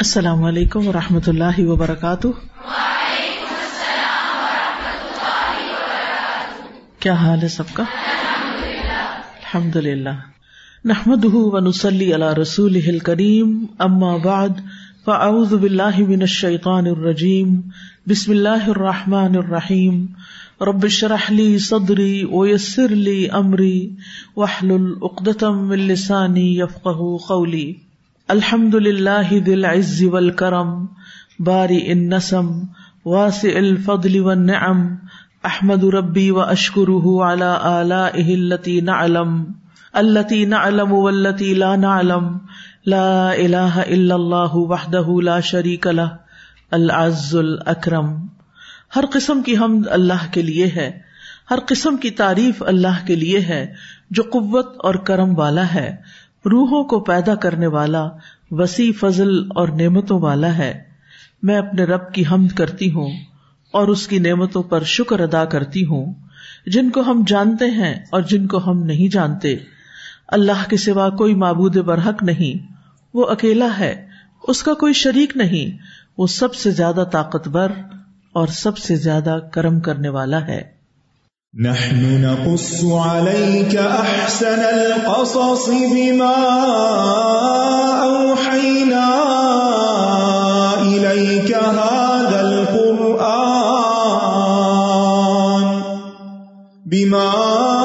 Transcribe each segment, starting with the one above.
السلام علیکم و رحمۃ اللہ وبرکاتہ۔ کیا حال ہے سب کا؟ الحمد للہ نحمد ونسلی علی رسول کریم اما بعد، فاعوذ باللہ من الشیطان الرجیم، بسم اللہ الرحمن الرحیم۔ رب اشرح لی صدری ویسر لی امری، واحلل عقدۃ من لسانی یفقهوا قولی۔ الحمد للہ دل عز و والکرم باری ان نسم، واسع الفضل والنعم، احمد ربی و اشکره على آلائه التي نعلم التي نعلم والتي لا نعلم، لا الہ الا اللہ وحدہ لا شریک له العز الاکرم۔ ہر قسم کی حمد اللہ کے لیے ہے، ہر قسم کی تعریف اللہ کے لیے ہے، جو قوت اور کرم والا ہے۔ روحوں کو پیدا کرنے والا وسیع فضل اور نعمتوں والا ہے۔ میں اپنے رب کی حمد کرتی ہوں اور اس کی نعمتوں پر شکر ادا کرتی ہوں۔ جن کو ہم جانتے ہیں اور جن کو ہم نہیں جانتے۔ اللہ کے سوا کوئی معبود برحق نہیں۔ وہ اکیلا ہے۔ اس کا کوئی شریک نہیں۔ وہ سب سے زیادہ طاقتور اور سب سے زیادہ کرم کرنے والا ہے۔ نحن نقص عليك أحسن القصص بما أوحينا إليك هذا القرآن بما أوحينا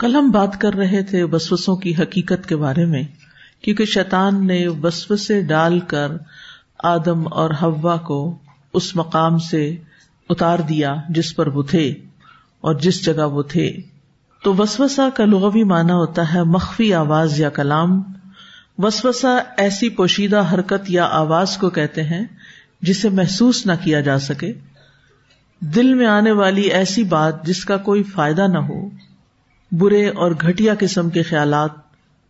کل ہم بات کر رہے تھے وسوسوں کی حقیقت کے بارے میں، کیونکہ شیطان نے وسوسے ڈال کر آدم اور ہوا کو اس مقام سے اتار دیا جس پر وہ تھے اور جس جگہ وہ تھے۔ تو وسوسا کا لغوی معنی ہوتا ہے مخفی آواز یا کلام۔ وسوسا ایسی پوشیدہ حرکت یا آواز کو کہتے ہیں جسے محسوس نہ کیا جا سکے۔ دل میں آنے والی ایسی بات جس کا کوئی فائدہ نہ ہو۔ برے اور گٹیا قسم کے خیالات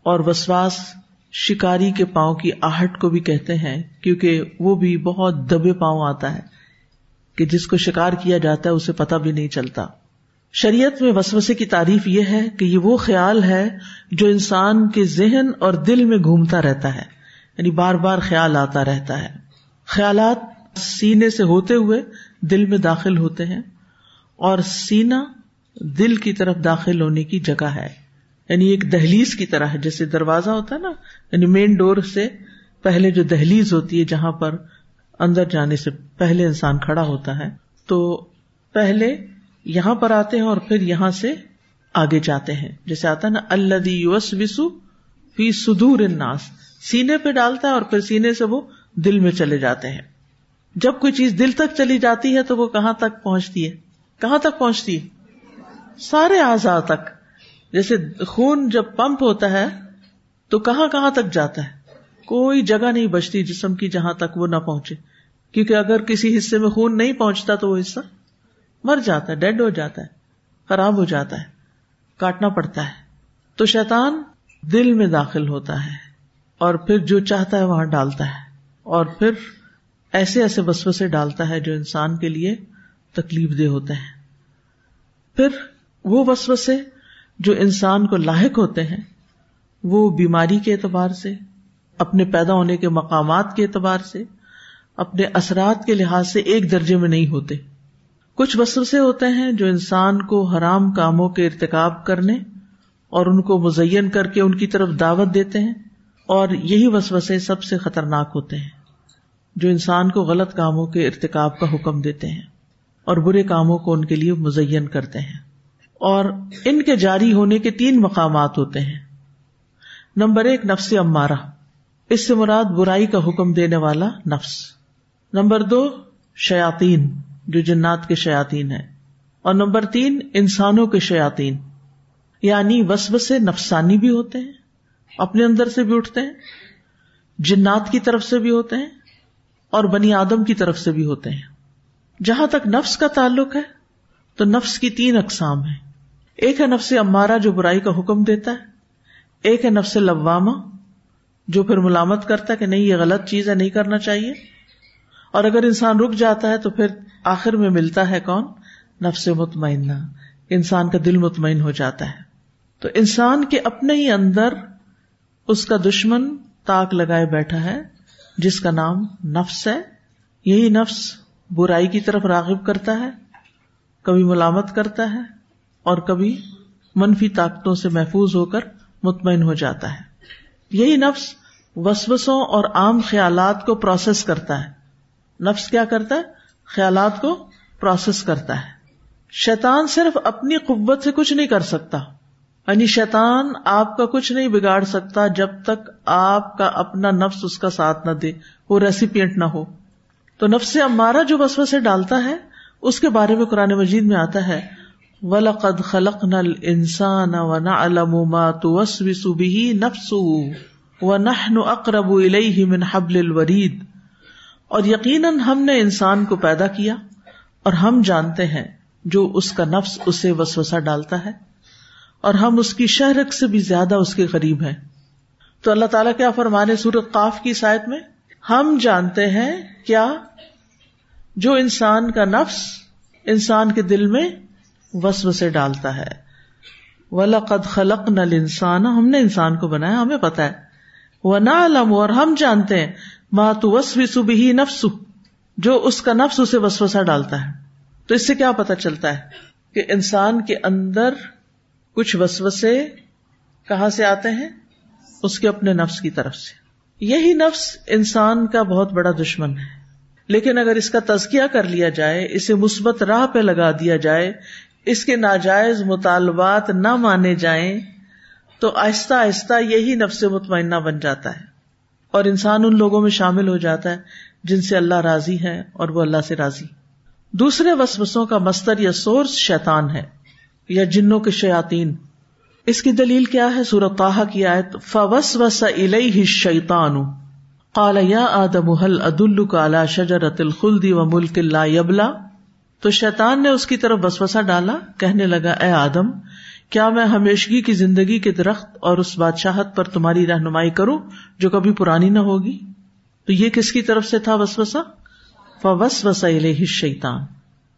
اور وسواس شکاری کے پاؤں کی آہٹ کو بھی کہتے ہیں، کیونکہ وہ بھی بہت دبے پاؤں آتا ہے کہ جس کو شکار کیا جاتا ہے، اسے پتا بھی نہیں چلتا۔ شریعت میں وسوسے کی تعریف یہ ہے کہ یہ وہ خیال ہے جو انسان کے ذہن اور دل میں گھومتا رہتا ہے یعنی بار بار خیال آتا رہتا ہے۔ خیالات سینے سے ہوتے ہوئے دل میں داخل ہوتے ہیں اور سینا دل کی طرف داخل ہونے کی جگہ ہے۔ یعنی ایک دہلیز کی طرح ہے، جیسے دروازہ ہوتا ہے نا یعنی مین ڈور سے پہلے جو دہلیز ہوتی ہے، جہاں پر اندر جانے سے پہلے انسان کھڑا ہوتا ہے، تو پہلے یہاں پر آتے ہیں اور پھر یہاں سے آگے جاتے ہیں۔ جیسے آتا ہے نا اللہ یوس وسو فی سدور اناس سینے پہ ڈالتا ہے اور پھر سینے سے وہ دل میں چلے جاتے ہیں۔ جب کوئی چیز دل تک چلی جاتی ہے تو وہ کہاں تک پہنچتی ہے؟ کہاں تک پہنچتی ہے؟ سارے آزا تک۔ جیسے خون جب پمپ ہوتا ہے، تو کہاں کہاں تک جاتا ہے؟ کوئی جگہ نہیں بچتی جسم کی جہاں تک وہ نہ پہنچے۔ کیونکہ اگر کسی حصے میں خون نہیں پہنچتا تو وہ حصہ مر جاتا ہے، ڈیڈ ہو جاتا ہے، خراب ہو جاتا ہے، کاٹنا پڑتا ہے۔ تو شیطان دل میں داخل ہوتا ہے اور پھر جو چاہتا ہے وہاں ڈالتا ہے۔ اور پھر ایسے ایسے بسو سے ڈالتا ہے جو انسان کے لیے تکلیف دہ ہوتے ہیں۔ پھر وہ وسوسے جو انسان کو لاحق ہوتے ہیں، وہ بیماری کے اعتبار سے، اپنے پیدا ہونے کے مقامات کے اعتبار سے، اپنے اثرات کے لحاظ سے ایک درجے میں نہیں ہوتے۔ کچھ وسوسے ہوتے ہیں جو انسان کو حرام کاموں کے ارتکاب کرنے اور ان کو مزین کر کے ان کی طرف دعوت دیتے ہیں، اور یہی وسوسے سب سے خطرناک ہوتے ہیں، جو انسان کو غلط کاموں کے ارتکاب کا حکم دیتے ہیں اور برے کاموں کو ان کے لیے مزین کرتے ہیں۔ اور ان کے جاری ہونے کے تین مقامات ہوتے ہیں۔ نمبر ایک، نفس امارا اس سے مراد برائی کا حکم دینے والا نفس۔ نمبر دو شیاتین جو جنات کے شیاتین ہے اور نمبر تین، انسانوں کے شیاتین یعنی وسب سے نفسانی بھی ہوتے ہیں، اپنے اندر سے بھی اٹھتے ہیں، جنات کی طرف سے بھی ہوتے ہیں اور بنی آدم کی طرف سے بھی ہوتے ہیں۔ جہاں تک نفس کا تعلق ہے، تو نفس کی تین اقسام ہے ایک ہے نفس امارا جو برائی کا حکم دیتا ہے، ایک ہے نفس لواما جو پھر ملامت کرتا ہے کہ نہیں، یہ غلط چیز ہے، نہیں کرنا چاہیے۔ اور اگر انسان رک جاتا ہے تو پھر آخر میں ملتا ہے کون؟ نفس مطمئنہ۔ انسان کا دل مطمئن ہو جاتا ہے۔ تو انسان کے اپنے ہی اندر اس کا دشمن تاک لگائے بیٹھا ہے، جس کا نام نفس ہے۔ یہی نفس برائی کی طرف راغب کرتا ہے، کبھی ملامت کرتا ہے۔ اور کبھی منفی طاقتوں سے محفوظ ہو کر مطمئن ہو جاتا ہے۔ یہی نفس وسوسوں اور عام خیالات کو پروسیس کرتا ہے۔ نفس کیا کرتا ہے؟ خیالات کو پروسیس کرتا ہے۔ شیطان صرف اپنی قوت سے کچھ نہیں کر سکتا۔ یعنی شیطان آپ کا کچھ نہیں بگاڑ سکتا جب تک آپ کا اپنا نفس اس کا ساتھ نہ دے۔ وہ ریسیپینٹ نہ ہو۔ تو نفس سے ہمارا جو وسو سے ڈالتا ہے، اس کے بارے میں قرآن مجید میں آتا ہے۔ ولقد خلق نل انسان و نہ علما تو نفس و نہ اقرب من حبل الورید۔ اور یقیناً ہم نے انسان کو پیدا کیا اور ہم جانتے ہیں جو اس کا نفس اسے وسوسا ڈالتا ہے اور ہم اس کی شہرک سے بھی زیادہ اس کے قریب ہیں۔ تو اللہ تعالیٰ کیا فرمانے سورت قاف کی سائد میں؟ ہم جانتے ہیں کیا جو انسان کا نفس انسان کے دل میں وسو سے ڈالتا ہے۔ ولا قد خلق نل انسان ہم نے انسان کو بنایا، ہمیں پتا ہے۔ وہ نہ علم اور ہم جانتے ہیں۔ ماں تو وسو سبھی نفس جو اس کا نفس اسے وسوسا ڈالتا ہے۔ تو اس سے کیا پتا چلتا ہے کہ انسان کے اندر کچھ وسوسے کہاں سے آتے ہیں؟ اس کے اپنے نفس کی طرف سے۔ یہی نفس انسان کا بہت بڑا دشمن ہے۔ لیکن اگر اس کا تزکیہ کر لیا جائے، اسے مثبت راہ پہ لگا دیا جائے اس کے ناجائز مطالبات نہ مانے جائیں تو آہستہ آہستہ یہی نفس مطمئنہ بن جاتا ہے اور انسان ان لوگوں میں شامل ہو جاتا ہے جن سے اللہ راضی ہے اور وہ اللہ سے راضی۔ دوسرے وسوسوں کا مستر یا سورس شیتان ہے یا جنوں کے شیاتین اس کی دلیل کیا ہے؟ سورت کی آیت فوس وس شیتان کال یا آدم حل عد کالا شجر الخلدی و ملک اللہ یبلا تو شیتان نے اس کی طرف وسوسا ڈالا، کہنے لگا، اے آدم، کیا میں ہمیشگی کی زندگی کے درخت اور اس بادشاہت پر تمہاری رہنمائی کروں جو کبھی پرانی نہ ہوگی؟ تو یہ کس کی طرف سے تھا وسوسا فوس وسیل شیتان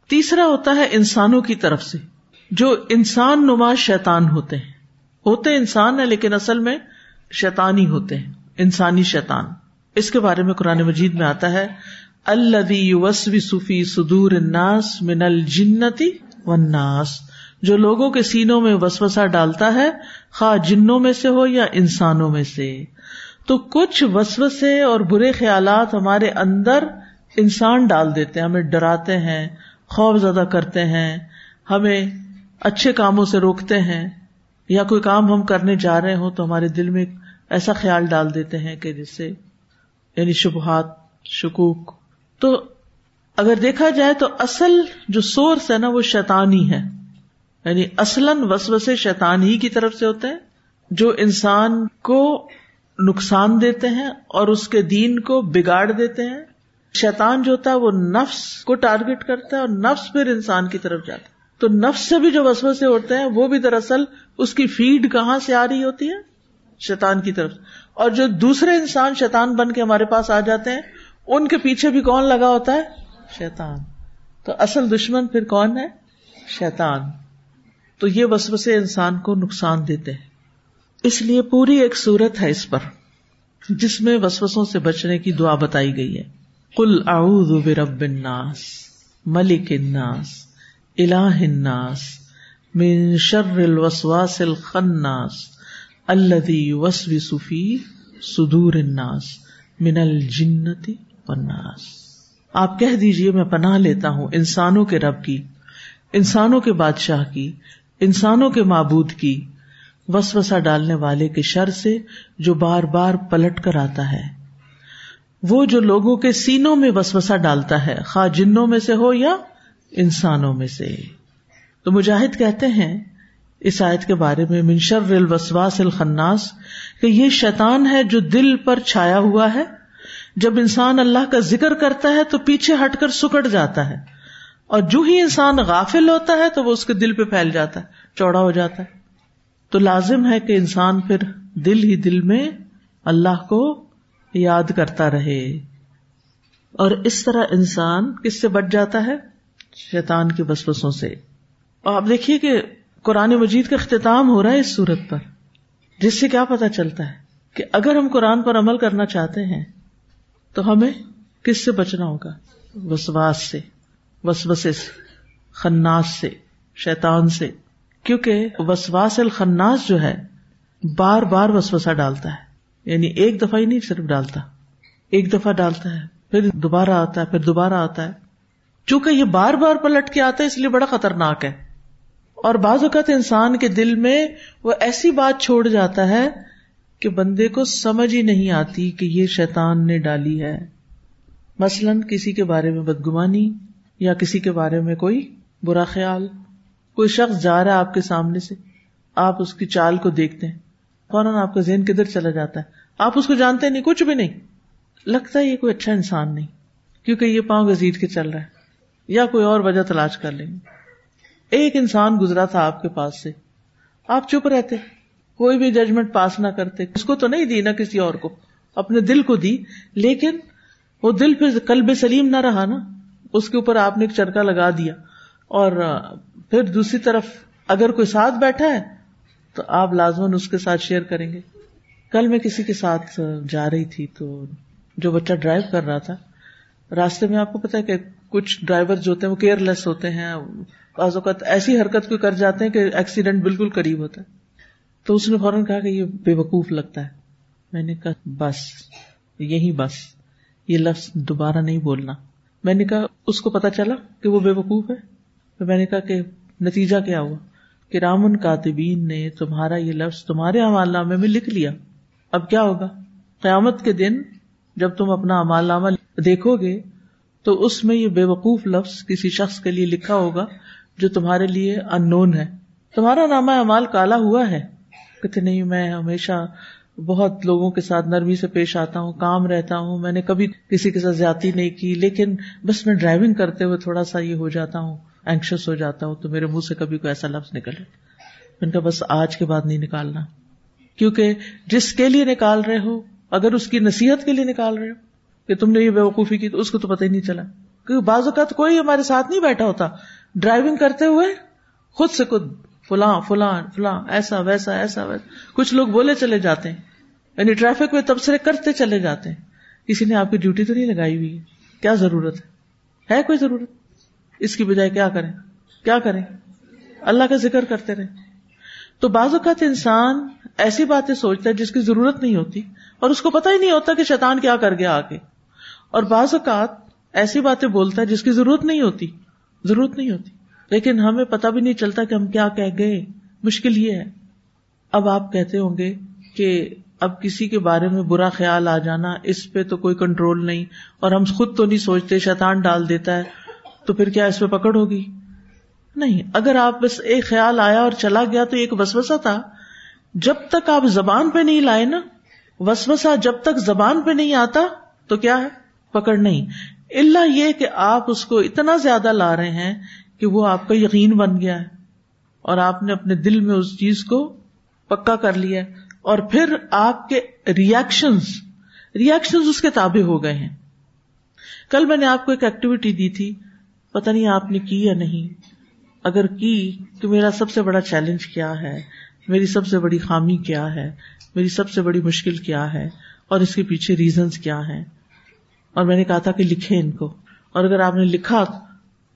تیسرا ہوتا ہے انسانوں کی طرف سے، جو انسان نما شیتان ہوتے ہیں۔ ہوتے انسان ہے لیکن اصل میں شیتان ہی ہوتے ہیں، انسانی شیتان اس کے بارے میں قرآن مجید میں آتا ہے الدی صفی سدور اناس من الجنتی وناس جو لوگوں کے سینوں میں وسوسا ڈالتا ہے، خواہ جنوں میں سے ہو یا انسانوں میں سے۔ تو کچھ وسوسے اور برے خیالات ہمارے اندر انسان ڈال دیتے ہیں، ہمیں ڈراتے ہیں، خوف زدہ کرتے ہیں، ہمیں اچھے کاموں سے روکتے ہیں۔ یا کوئی کام ہم کرنے جا رہے ہوں تو ہمارے دل میں ایسا خیال ڈال دیتے ہیں کہ جس سے یعنی شبہات، شکوک تو اگر دیکھا جائے تو اصل جو سورس ہے نا وہ شیطانی ہے۔ یعنی اصلاً وسوسے شیطان ہی کی طرف سے ہوتے ہیں۔ جو انسان کو نقصان دیتے ہیں اور اس کے دین کو بگاڑ دیتے ہیں۔ شیطان جو ہوتا ہے وہ نفس کو ٹارگیٹ کرتا ہے اور نفس پھر انسان کی طرف جاتا ہے۔ تو نفس سے بھی جو وسو سے ہیں وہ بھی دراصل اس کی فیڈ کہاں سے آ رہی ہوتی ہے؟ شیطان کی طرف۔ اور جو دوسرے انسان شیطان بن کے ہمارے پاس آ جاتے ہیں ان کے پیچھے بھی کون لگا ہوتا ہے؟ شیطان۔ تو اصل دشمن پھر کون ہے؟ شیطان۔ تو یہ وسوسے انسان کو نقصان دیتے ہیں۔ اس لیے پوری ایک صورت ہے اس پر، جس میں وسوسوں سے بچنے کی دعا بتائی گئی ہے۔ کل اعوذ برب الناس، ملک الناس، الہ الناس، من شر الوسواس الخناس الذي يوسوس في صدور الناس، من الجنتی والناس۔ آپ کہہ دیجیے میں پناہ لیتا ہوں انسانوں کے رب کی، انسانوں کے بادشاہ کی، انسانوں کے معبود کی، وسوسہ ڈالنے والے کے شر سے جو بار بار پلٹ کر آتا ہے۔ وہ جو لوگوں کے سینوں میں وسوسا ڈالتا ہے، خواہ جنوں میں سے ہو یا انسانوں میں سے۔ تو مجاہد کہتے ہیں اس آیت کے بارے میں منشر الوسواس الخناس، کہ یہ شیطان ہے جو دل پر چھایا ہوا ہے۔ جب انسان اللہ کا ذکر کرتا ہے تو پیچھے ہٹ کر سکڑ جاتا ہے اور جو ہی انسان غافل ہوتا ہے تو وہ اس کے دل پہ پھیل جاتا ہے، چوڑا ہو جاتا ہے۔ تو لازم ہے کہ انسان پھر دل ہی دل میں اللہ کو یاد کرتا رہے۔ اور اس طرح انسان کس سے بچ جاتا ہے؟ شیطان کی بسوسوں سے۔ اور آپ دیکھیے کہ قرآن مجید کا اختتام ہو رہا ہے اس صورت پر، جس سے کیا پتا چلتا ہے کہ اگر ہم قرآن پر عمل کرنا چاہتے ہیں تو ہمیں کس سے بچنا ہوگا؟ وسواس سے، وسوسے سے، خناس سے، شیطان سے۔ کیونکہ وسواس الخناس جو ہے، بار بار وسوسا ڈالتا ہے۔ یعنی ایک دفعہ ہی نہیں، صرف ڈالتا۔ ایک دفعہ ڈالتا ہے، پھر دوبارہ آتا ہے، پھر دوبارہ آتا ہے۔ چونکہ یہ بار بار پلٹ کے آتا ہے، اس لیے بڑا خطرناک ہے۔ اور بعض اوقات انسان کے دل میں وہ ایسی بات چھوڑ جاتا ہے کہ بندے کو سمجھ ہی نہیں آتی کہ یہ شیطان نے ڈالی ہے۔ مثلاً کسی کے بارے میں بدگمانی یا کسی کے بارے میں کوئی برا خیال۔ کوئی شخص جا رہا ہے آپ کے سامنے سے، آپ اس کی چال کو دیکھتے ہیں۔ فوراً آپ کا ذہن کدھر چلا جاتا ہے؟ آپ اس کو جانتے نہیں، کچھ بھی نہیں۔ لگتا ہے یہ کوئی اچھا انسان نہیں، کیونکہ یہ پاؤں گزید کے چل رہا ہے۔ یا کوئی اور وجہ تلاش کر لیں گے۔ ایک انسان گزرا تھا آپ کے پاس سے۔ آپ چپ رہتے۔ کوئی بھی ججمنٹ پاس نہ کرتے۔ اس کو تو نہیں دی نہ کسی اور کو۔ اپنے دل کو دی۔ لیکن وہ دل پھر کلب سلیم نہ رہا نا۔ اس کے اوپر آپ نے ایک چرکا لگا دیا۔ اور پھر دوسری طرف اگر کوئی ساتھ بیٹھا ہے تو آپ لازمن اس کے ساتھ شیئر کریں گے۔ کل میں کسی کے ساتھ جا رہی تھی تو جو بچہ ڈرائیو کر رہا تھا، راستے میں آپ کو پتا ہے کہ کچھ ڈرائیور جو ہوتے ہیں وہ کیئر لیس ہوتے ہیں۔ بعض اوقات ایسی حرکت کو کر جاتے ہیں کہ ایکسیڈنٹ بالکل قریب ہوتا ہے۔ تو اس نے فوراً کہا کہ یہ بے وقوف لگتا ہے۔ میں نے کہا، بس، یہی بس۔ یہ لفظ دوبارہ نہیں بولنا۔ میں نے کہا، اس کو پتا چلا کہ وہ بے وقوف ہے؟ تو میں نے کہا کہ نتیجہ کیا ہوا؟ کہ رامن کاتبین نے تمہارا یہ لفظ تمہارے امال نامے میں لکھ لیا۔ اب کیا ہوگا؟ قیامت کے دن جب تم اپنا امال نامہ دیکھو گے، تو اس میں یہ بے وقوف لفظ کسی شخص کے لیے لکھا ہوگا جو تمہارے لیے ان نون ہے۔ تمہارا نامہ امال کالا ہوا ہے۔ کہتے نہیں، میں ہمیشہ بہت لوگوں کے ساتھ نرمی سے پیش آتا ہوں، کام رہتا ہوں، میں نے کبھی کسی کے ساتھ زیادتی نہیں کی، لیکن بس میں ڈرائیونگ کرتے ہوئے تھوڑا سا یہ ہو جاتا ہوں اینکشس ہو جاتا ہوں، تو میرے منہ سے کبھی کوئی ایسا لفظ نکلے ان کا بس آج کے بعد نہیں نکالنا۔ کیونکہ جس کے لیے نکال رہے ہو، اگر اس کی نصیحت کے لیے نکال رہے ہو کہ تم نے یہ بے وقوفی کی، تو اس کو تو پتہ ہی نہیں چلا۔ کیونکہ بعض اوقات کوئی ہمارے ساتھ نہیں بیٹھا ہوتا۔ ڈرائیونگ کرتے ہوئے خود سے خود فلاں فلاں فلاں، ایسا، ویسا ایسا، ویسا۔ کچھ لوگ بولے چلے جاتے ہیں یعنی ٹریفک میں تبصرے کرتے چلے جاتے ہیں۔ کسی نے آپ کی ڈیوٹی تو نہیں لگائی ہوئی؟ کیا ضرورت ہے؟ ہے کوئی ضرورت؟ اس کی بجائے کیا کریں؟ کیا کریں؟ اللہ کا ذکر کرتے رہے تو بعض اوقات انسان ایسی باتیں سوچتا ہے جس کی ضرورت نہیں ہوتی، اور اس کو پتا ہی نہیں ہوتا کہ شیطان کیا کر گیا آگے۔ اور بعض اوقات ایسی باتیں بولتا ہے جس کی ضرورت نہیں ہوتی، ضرورت نہیں ہوتی۔ لیکن ہمیں پتا بھی نہیں چلتا کہ ہم کیا کہہ گئے۔ مشکل یہ ہے۔ اب آپ کہتے ہوں گے کہ اب کسی کے بارے میں برا خیال آ جانا، اس پہ تو کوئی کنٹرول نہیں اور ہم خود تو نہیں سوچتے شیطان ڈال دیتا ہے، تو پھر کیا اس پہ پکڑ ہوگی؟ نہیں۔ اگر آپ بس ایک خیال آیا اور چلا گیا تو ایک وسوسا تھا۔ جب تک آپ زبان پہ نہیں لائے نا وسوسا جب تک زبان پہ نہیں آتا تو کیا ہے؟ پکڑ نہیں۔ اللہ یہ کہ آپ اس کو اتنا زیادہ لا رہے ہیں کہ وہ آپ کا یقین بن گیا ہے اور آپ نے اپنے دل میں اس چیز کو پکا کر لیا اور پھر آپ کے ریئیکشن ریئیکشن اس کے تابع ہو گئے ہیں۔ کل میں نے آپ کو ایک ایکٹیویٹی دی تھی، پتہ نہیں آپ نے کی یا نہیں۔ اگر کی تو میرا سب سے بڑا چیلنج کیا ہے؟ میری سب سے بڑی خامی کیا ہے؟ میری سب سے بڑی مشکل کیا ہے؟ اور اس کے پیچھے ریزنس کیا ہے اور میں نے کہا تھا کہ لکھے ان کو۔ اور اگر آپ نے لکھا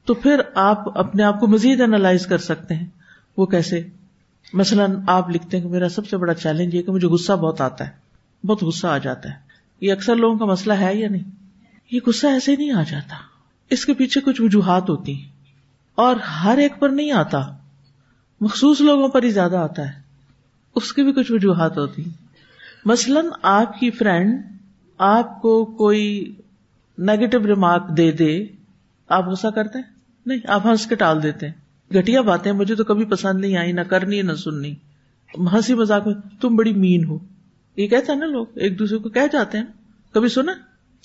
تو پھر آپ اپنے آپ کو مزید اینالائز کر سکتے ہیں۔ وہ کیسے؟ مثلاً آپ لکھتے ہیں کہ میرا سب سے بڑا چیلنج یہ کہ مجھے غصہ بہت آتا ہے۔ بہت غصہ آ جاتا ہے۔ یہ اکثر لوگوں کا مسئلہ ہے یا نہیں؟ یہ غصہ ایسے نہیں آ جاتا۔ اس کے پیچھے کچھ وجوہات ہوتی ہیں۔ اور ہر ایک پر نہیں آتا۔ مخصوص لوگوں پر ہی زیادہ آتا ہے۔ اس کی بھی کچھ وجوہات ہوتی مثلاً آپ کی فرینڈ آپ کو کوئی نیگیٹو ریمارک دے دے، آپ غصہ کرتے ہیں؟ نہیں، آپ ہنس کے ٹال دیتے ہیں۔ گٹیا باتیں، مجھے تو کبھی پسند نہیں آئی نہ کرنی، نہ سننی۔ ہنسی مذاق میں، تم بڑی مین ہو۔ یہ کہتے ہیں نا لوگ، ایک دوسرے کو کہہ جاتے ہیں۔ کبھی سنا؟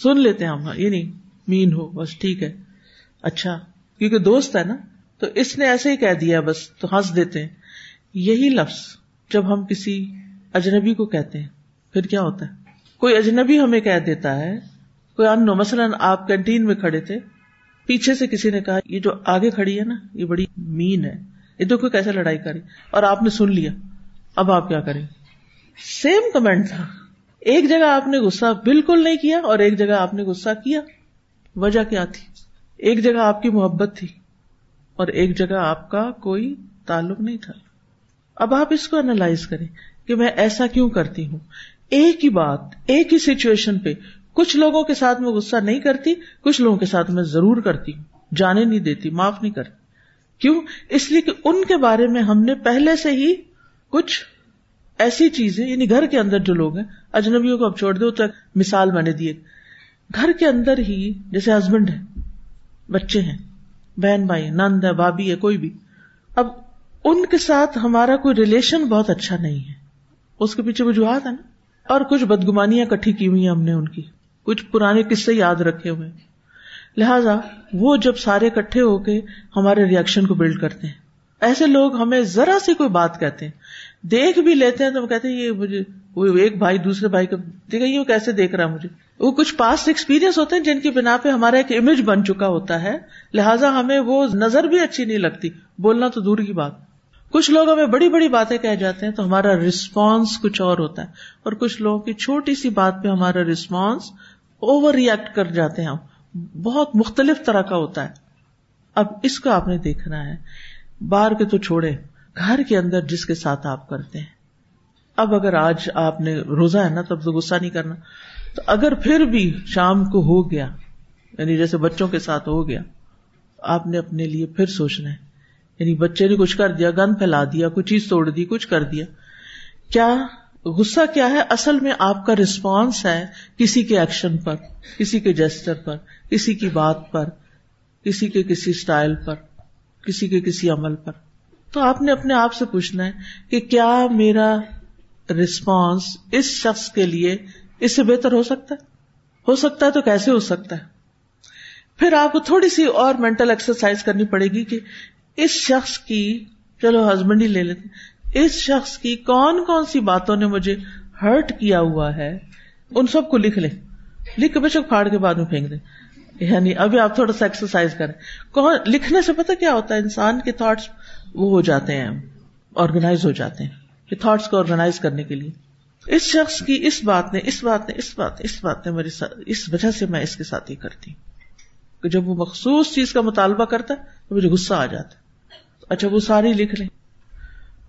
سن لیتے ہیں ہم، یہ نہیں، مین ہو، بس ٹھیک ہے۔ اچھا کیونکہ دوست ہے نا، تو اس نے ایسے ہی کہہ دیا، بس تو ہنس دیتے ہیں۔ یہی لفظ جب ہم کسی اجنبی کو کہتے ہیں، پھر کیا ہوتا ہے؟ کوئی اجنبی ہمیں کہہ دیتا ہے، کوئی ان مثلاً آپ کینٹین میں کھڑے تھے پیچھے سے کسی نے کہا، یہ جو آگے کھڑی ہے نا، یہ بڑی مین ہے۔ یہ دیکھو کیسے لڑائی کری اور آپ نے سن لیا۔ اب آپ کیا کریں؟ سیم کمنٹ تھا۔ ایک جگہ آپ نے غصہ بالکل نہیں کیا اور ایک جگہ آپ نے غصہ کیا۔ وجہ کیا تھی؟ ایک جگہ آپ کی محبت تھی اور ایک جگہ آپ کا کوئی تعلق نہیں تھا۔ اب آپ اس کو اینالائز کریں کہ میں ایسا کیوں کرتی ہوں؟ ایک ہی بات، ایک ہی سچویشن پہ کچھ لوگوں کے ساتھ میں غصہ نہیں کرتی، کچھ لوگوں کے ساتھ میں ضرور کرتی ہوں جانے نہیں دیتی، معاف نہیں کرتی۔ کیوں؟ اس لیے کہ ان کے بارے میں ہم نے پہلے سے ہی کچھ ایسی چیزیں یعنی گھر کے اندر جو لوگ ہیں، اجنبیوں کو اب چھوڑ دو تو مثال میں نے دی گھر کے اندر ہی جیسے ہسبینڈ ہے بچے ہیں، بہن بھائی نند ہے، بھابھی ہے، کوئی بھی۔ اب ان کے ساتھ ہمارا کوئی ریلیشن بہت اچھا نہیں ہے۔ اس کے پیچھے وجوہات ہے نا۔ اور کچھ بدگمانیاں کٹھی کی ہوئی ہیں ہم نے ان کی۔ کچھ پرانے قصے یاد رکھے ہوئے لہذا وہ جب سارے کٹھے ہو کے ہمارے ریئیکشن کو بلڈ کرتے ہیں۔ ایسے لوگ ہمیں ذرا سی کوئی بات کہتے ہیں۔ دیکھ بھی لیتے ہیں تو کہتے ہیں، یہ مجھے، وہ ایک بھائی، دوسرے بھائی کو دیکھا یہ کیسے دیکھ رہا مجھے۔ وہ کچھ پاسٹ ایکسپیرینس ہوتے ہیں جن کی بنا پہ ہمارا ایک امیج بن چکا ہوتا ہے۔ لہٰذا ہمیں وہ نظر بھی اچھی نہیں لگتی۔ بولنا تو دور کی بات۔ کچھ لوگ ہمیں بڑی بڑی باتیں کہہ جاتے ہیں تو ہمارا رسپانس کچھ اور ہوتا ہے۔ اور کچھ لوگوں کی چھوٹی سی بات پہ ہمارا رسپانس اوور ریئیکٹ کر جاتے ہیں ہم۔ بہت مختلف طرح کا ہوتا ہے۔ اب اس کو آپ نے دیکھنا ہے۔ باہر کے تو چھوڑے، گھر کے اندر جس کے ساتھ آپ کرتے ہیں۔ اب اگر آج آپ نے روزہ ہے نا، تب تو غصہ نہیں کرنا۔ تو اگر پھر بھی شام کو ہو گیا یعنی جیسے بچوں کے ساتھ ہو گیا، آپ نے اپنے لیے پھر سوچنا ہے۔ یعنی بچے نے کچھ کر دیا گن پھیلا دیا، کوئی چیز توڑ دی، کچھ کر دیا۔ کیا غصہ کیا ہے؟ اصل میں آپ کا ریسپانس ہے کسی کے ایکشن پر، کسی کے جسٹر پر، کسی کی بات پر، کسی کے کسی اسٹائل پر، کسی کے کسی عمل پر۔ تو آپ نے اپنے آپ سے پوچھنا ہے کہ کیا میرا ریسپانس اس شخص کے لیے اس سے بہتر ہو سکتا ہے؟ ہو سکتا ہے تو کیسے ہو سکتا ہے؟ پھر آپ کو تھوڑی سی اور مینٹل ایکسرسائز کرنی پڑے گی کہ اس شخص کی، چلو ہسبینڈ ہی لے لیتے اس شخص کی کون کون سی باتوں نے مجھے ہرٹ کیا ہوا ہے؟ ان سب کو لکھ لیں۔ لکھ کے بے شک پھاڑ کے بعد میں پھینک دیں۔ یعنی ابھی آپ تھوڑا سا ایکسرسائز کریں۔ کون لکھنے سے پتا کیا ہوتا ہے؟ انسان کے تھاٹس وہ ہو جاتے ہیں آرگنائز ہو جاتے ہیں تھاٹس کو آرگنائز کرنے کے لیے۔ اس شخص کی اس بات نے اس بات نے اس بات اس بات نے میری اس وجہ سے میں اس کے ساتھ ہی کرتی۔ ہوں کہ جب وہ مخصوص چیز کا مطالبہ کرتا ہے تو مجھے غصہ آ جاتا۔ ہے اچھا وہ ساری لکھ لیں۔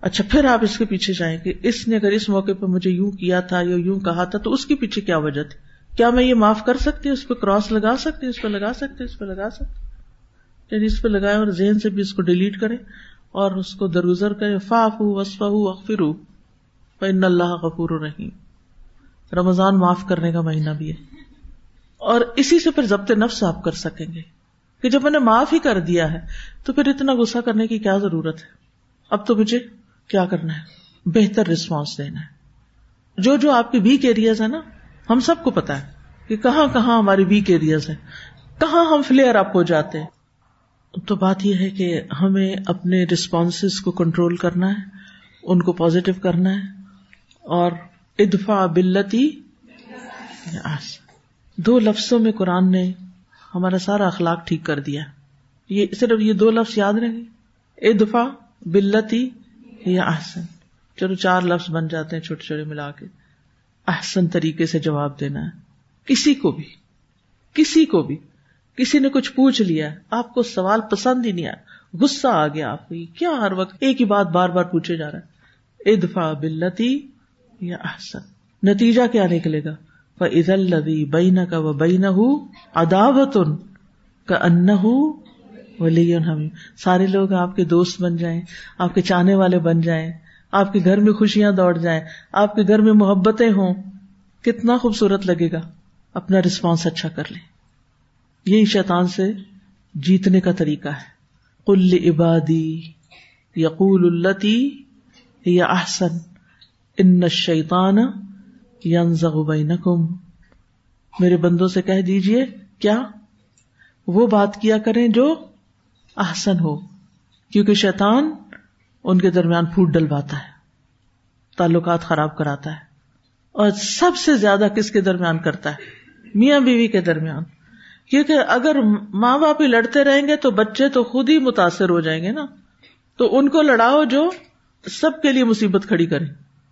اچھا پھر آپ اس کے پیچھے جائیں کہ اس نے اگر اس موقع پہ مجھے یوں کیا تھا یا یوں کہا تھا تو اس کے پیچھے کیا وجہ تھی؟ کیا میں یہ معاف کر سکتی ہوں؟ اس پہ کراس لگا سکتی اس پہ لگا سکتی اس پہ لگا سکتی یعنی اس پہ لگائے اور ذہن سے بھی اس کو ڈیلیٹ کریں اور اس کو درگزر کرے فاف وسفا اخفر ان اللہ غفور رحیم۔ رمضان معاف کرنے کا مہینہ بھی ہے۔ اور اسی سے پھر ضبط نفس آپ کر سکیں گے کہ جب میں نے معاف ہی کر دیا ہے تو پھر اتنا غصہ کرنے کی کیا ضرورت ہے؟ اب تو مجھے کیا کرنا ہے؟ بہتر ریسپانس دینا ہے۔ جو جو آپ کے ویک ایریاز ہے نا، ہم سب کو پتا ہے کہ کہاں کہاں ہماری ویک ایریاز ہیں۔ کہاں ہم فلیئر اپ ہو جاتے ہیں۔ تو بات یہ ہے کہ ہمیں اپنے ریسپانس کو کنٹرول کرنا ہے، ان کو پازیٹو کرنا ہے۔ اور ادفا بلتی دو لفظوں میں قرآن نے ہمارا سارا اخلاق ٹھیک کر دیا۔ یہ صرف یہ دو لفظ یاد رہے ادفا بلتی یا احسن۔ چلو چار لفظ بن جاتے ہیں چھوٹے چھوٹے ملا کے۔ احسن طریقے سے جواب دینا ہے۔ کسی کو بھی، کسی کو بھی، کسی نے کچھ پوچھ لیا آپ کو سوال پسند ہی نہیں آیا۔ غصہ آ گیا آپ کو۔ کیا ہر وقت ایک ہی بات بار بار پوچھے جا رہا ہے۔ ادفا بلتی یا احسن۔ نتیجہ کیا نکلے گا؟ عید الدی بین کا و بین اداوت کا ان ولی سارے لوگ آپ کے دوست بن جائیں، آپ کے چاہنے والے بن جائیں، آپ کے گھر میں خوشیاں دوڑ جائیں، آپ کے گھر میں محبتیں ہوں، کتنا خوبصورت لگے گا، اپنا رسپانس اچھا کر لیں۔ یہی شیطان سے جیتنے کا طریقہ ہے۔ کل عبادی یقول التی یا احسن، ان شیطان بینکم۔ میرے بندوں سے کہہ دیجیے کیا وہ بات کیا کریں جو احسن ہو، کیونکہ شیطان ان کے درمیان پھوٹ ڈلواتا ہے، تعلقات خراب کراتا ہے، اور سب سے زیادہ کس کے درمیان کرتا ہے؟ میاں بیوی کے درمیان۔ کیونکہ اگر ماں باپ ہی لڑتے رہیں گے تو بچے تو خود ہی متاثر ہو جائیں گے نا۔ تو ان کو لڑاؤ جو سب کے لیے مصیبت کھڑی کرے۔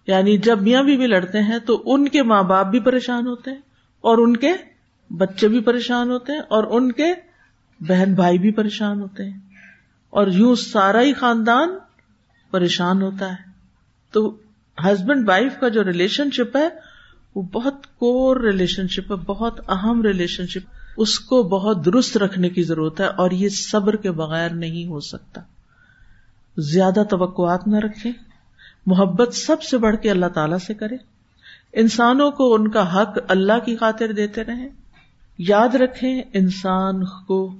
یعنی جب میاں بیوی لڑتے ہیں تو ان کے ماں باپ بھی پریشان ہوتے ہیں اور ان کے بچے بھی پریشان ہوتے ہیں اور ان کے بہن بھائی بھی پریشان ہوتے ہیں اور یوں سارا ہی خاندان پریشان ہوتا ہے۔ تو ہسبینڈ وائف کا جو ریلیشن شپ ہے، وہ بہت کور ریلیشن شپ ہے، بہت اہم ریلیشن شپ۔ اس کو بہت درست رکھنے کی ضرورت ہے اور یہ صبر کے بغیر نہیں ہو سکتا۔ زیادہ توقعات نہ رکھے محبت سب سے بڑھ کے اللہ تعالی سے کرے۔ انسانوں کو ان کا حق اللہ کی خاطر دیتے رہے یاد رکھیں انسان کو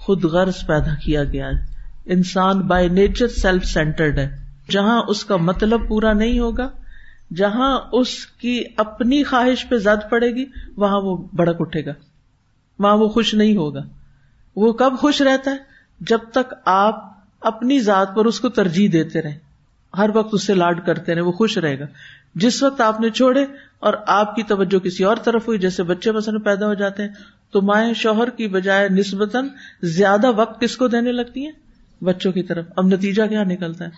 خود غرض پیدا کیا گیا ہے۔ انسان بائی نیچر سیلف سینٹرڈ ہے۔ جہاں اس کا مطلب پورا نہیں ہوگا، جہاں اس کی اپنی خواہش پہ زد پڑے گی، وہاں وہ بڑک اٹھے گا۔ وہاں وہ خوش نہیں ہوگا۔ وہ کب خوش رہتا ہے؟ جب تک آپ اپنی ذات پر اس کو ترجیح دیتے رہے ہر وقت اس سے لاڈ کرتے رہے وہ خوش رہے گا۔ جس وقت آپ نے چھوڑے اور آپ کی توجہ کسی اور طرف ہوئی، جیسے بچے مثلاً پیدا ہو جاتے ہیں تو مائیں شوہر کی بجائے نسبتاً زیادہ وقت کس کو دینے لگتی ہیں؟ بچوں کی طرف۔ اب نتیجہ کیا نکلتا ہے؟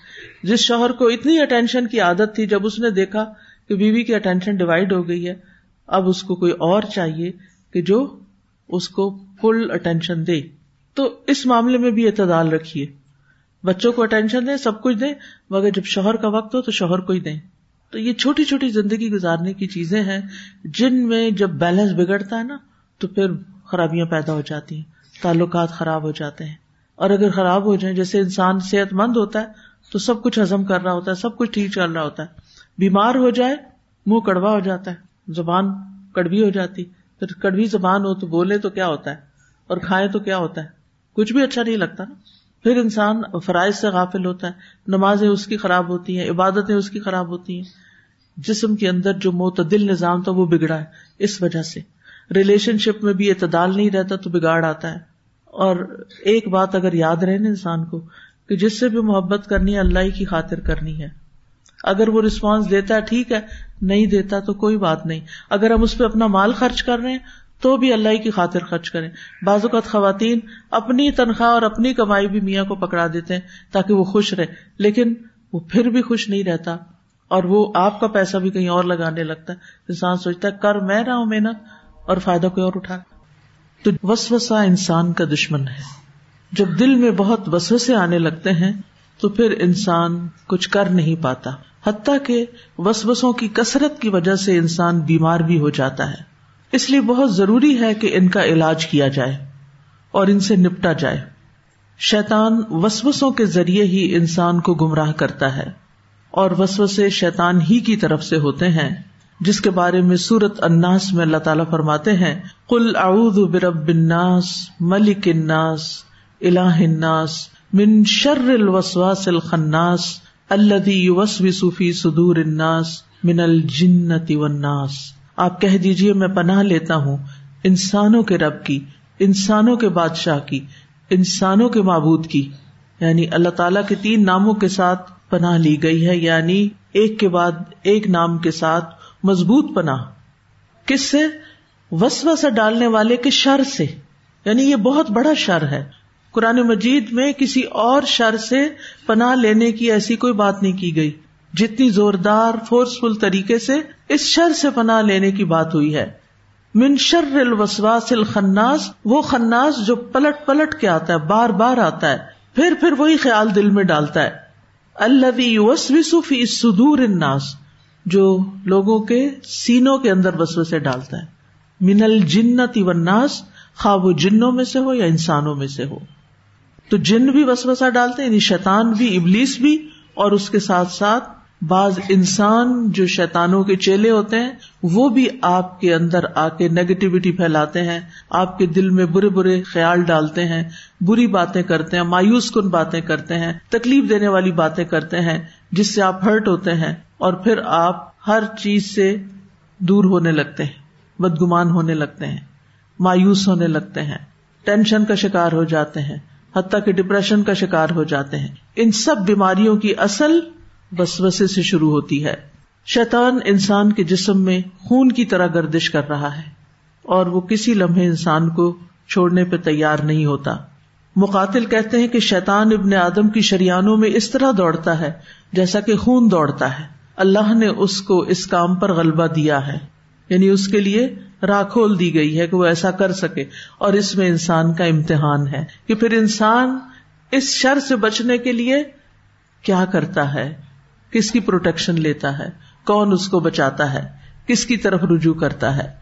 جس شوہر کو اتنی اٹینشن کی عادت تھی، جب اس نے دیکھا کہ بیوی کی اٹینشن ڈیوائڈ ہو گئی ہے، اب اس کو کوئی اور چاہیے کہ جو اس کو فل اٹینشن دے۔ تو اس معاملے میں بھی اعتدال رکھیے۔ بچوں کو اٹینشن دیں، سب کچھ دیں، مگر جب شوہر کا وقت ہو تو شوہر کو ہی دیں۔ تو یہ چھوٹی چھوٹی زندگی گزارنے کی چیزیں ہیں، جن میں جب بیلنس بگڑتا ہے نا تو پھر خرابیاں پیدا ہو جاتی ہیں، تعلقات خراب ہو جاتے ہیں۔ اور اگر خراب ہو جائیں، جیسے انسان صحت مند ہوتا ہے، تو سب کچھ ہزم کر رہا ہوتا ہے، سب کچھ ٹھیک چل رہا ہوتا ہے۔ بیمار ہو جائے، منہ کڑوا ہو جاتا ہے، زبان کڑوی ہو جاتی۔ پھر کڑوی زبان ہو تو بولے تو کیا ہوتا ہے؟ اور کھائے تو کیا ہوتا ہے؟ کچھ بھی اچھا نہیں لگتا نا۔ پھر انسان فرائض سے غافل ہوتا ہے، نمازیں اس کی خراب ہوتی ہیں، عبادتیں اس کی خراب ہوتی ہیں۔ جسم کے اندر جو معتدل نظام تھا، وہ بگڑا ہے، اس وجہ سے۔ ریلیشن شپ میں بھی اعتدال نہیں رہتا تو بگاڑ آتا ہے۔ اور ایک بات اگر یاد رہے نا انسان کو کہ جس سے بھی محبت کرنی ہے، اللہ کی خاطر کرنی ہے۔ اگر وہ ریسپانس دیتا ہے، ٹھیک ہے، نہیں دیتا تو کوئی بات نہیں۔ اگر ہم اس پہ اپنا مال خرچ کر رہے ہیں تو بھی اللہ کی خاطر خرچ کریں۔ بعض اوقات خواتین اپنی تنخواہ اور اپنی کمائی بھی میاں کو پکڑا دیتے ہیں تاکہ وہ خوش رہے، لیکن وہ پھر بھی خوش نہیں رہتا اور وہ آپ کا پیسہ بھی کہیں اور لگانے لگتا ہے۔ انسان سوچتا ہے، کر میں رہا ہوں محنت اور فائدہ کوئی اور اٹھا۔ تو وسوسا انسان کا دشمن ہے۔ جب دل میں بہت وسوسے آنے لگتے ہیں، تو پھر انسان کچھ کر نہیں پاتا۔ حتیٰ کہ وسوسوں کی کثرت کی وجہ سے انسان بیمار بھی ہو جاتا ہے۔ اس لیے بہت ضروری ہے کہ ان کا علاج کیا جائے اور ان سے نپٹا جائے۔ شیتان وسوسوں کے ذریعے ہی انسان کو گمراہ کرتا ہے اور وسوسے شیتان ہی کی طرف سے ہوتے ہیں۔ جس کے بارے میں سورت اناس میں اللہ تعالیٰ فرماتے ہیں کل اعوذ برب الناس، ملک الناس، الہ الناس، من شر الوسواس الخناس الذي يوسوس في صدور الناس من الجنة والناس۔ آپ کہہ دیجیے میں پناہ لیتا ہوں انسانوں کے رب کی، انسانوں کے بادشاہ کی، انسانوں کے معبود کی۔ یعنی اللہ تعالیٰ کے تین ناموں کے ساتھ پناہ لی گئی ہے یعنی ایک کے بعد ایک نام کے ساتھ مضبوط پناہ، کس سے؟ وسو سے ڈالنے والے کے شر سے۔ یعنی یہ بہت بڑا شر ہے۔ قرآن مجید میں کسی اور شر سے پناہ لینے کی ایسی کوئی بات نہیں کی گئی۔ جتنی زوردار فورسفل طریقے سے اس شر سے پناہ لینے کی بات ہوئی ہے۔ من شر الوسواس الخناس، وہ خناس جو پلٹ پلٹ کے آتا ہے، بار بار آتا ہے، پھر پھر وہی خیال دل میں ڈالتا ہے۔ اللہ فی صدور الناس۔ جو لوگوں کے سینوں کے اندر وسو سے ڈالتا ہے۔ من الجنتی وناس خواہ وہ جنوں میں سے ہو یا انسانوں میں سے ہو۔ تو جن بھی وسوسہ ڈالتے یعنی شیطان بھی، ابلیس بھی، اور اس کے ساتھ ساتھ بعض انسان جو شیتانوں کے چیلے ہوتے ہیں، وہ بھی آپ کے اندر آ کے نیگیٹیوٹی پھیلاتے ہیں۔ آپ کے دل میں برے برے خیال ڈالتے ہیں، بری باتیں کرتے ہیں، مایوس کن باتیں کرتے ہیں، تکلیف دینے والی باتیں کرتے ہیں۔ جس سے آپ ہرٹ ہوتے ہیں اور پھر آپ ہر چیز سے دور ہونے لگتے ہیں، بدگمان ہونے لگتے ہیں، مایوس ہونے لگتے ہیں ٹینشن کا شکار ہو جاتے ہیں، حتیٰ کہ ڈپریشن کا شکار ہو جاتے ہیں۔ ان سب بیماریوں کی اصل بس سے شروع ہوتی ہے۔ شیطان انسان کے جسم میں خون کی طرح گردش کر رہا ہے اور وہ کسی لمحے انسان کو چھوڑنے پہ تیار نہیں ہوتا۔ مقاتل کہتے ہیں کہ شیطان ابن آدم کی شریانوں میں اس طرح دوڑتا ہے جیسا کہ خون دوڑتا ہے۔ اللہ نے اس کو اس کام پر غلبہ دیا ہے۔ یعنی اس کے لیے راہ کھول دی گئی ہے کہ وہ ایسا کر سکے اور اس میں انسان کا امتحان ہے کہ پھر انسان اس شر سے بچنے کے لیے کیا کرتا ہے؟ کس کی پروٹیکشن لیتا ہے؟ کون اس کو بچاتا ہے؟ کس کی طرف رجوع کرتا ہے؟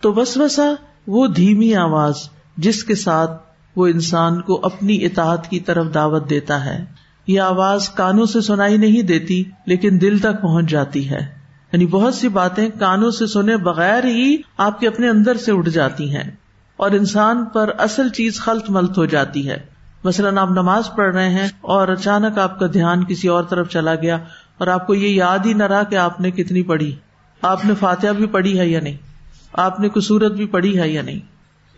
تو بس وہ دھیمی آواز جس کے ساتھ وہ انسان کو اپنی اطاعت کی طرف دعوت دیتا ہے۔ یہ آواز کانوں سے سنائی نہیں دیتی، لیکن دل تک پہنچ جاتی ہے۔ یعنی بہت سی باتیں کانوں سے سنے بغیر ہی آپ کے اپنے اندر سے اٹھ جاتی ہیں اور انسان پر اصل چیز خلط ملت ہو جاتی ہے۔ مثلاً آپ نماز پڑھ رہے ہیں اور اچانک آپ کا دھیان کسی اور طرف چلا گیا اور آپ کو یہ یاد ہی نہ رہا کہ آپ نے کتنی پڑھی۔ آپ نے فاتحہ بھی پڑھی ہے یا نہیں؟ آپ نے کسورت بھی پڑھی ہے یا نہیں؟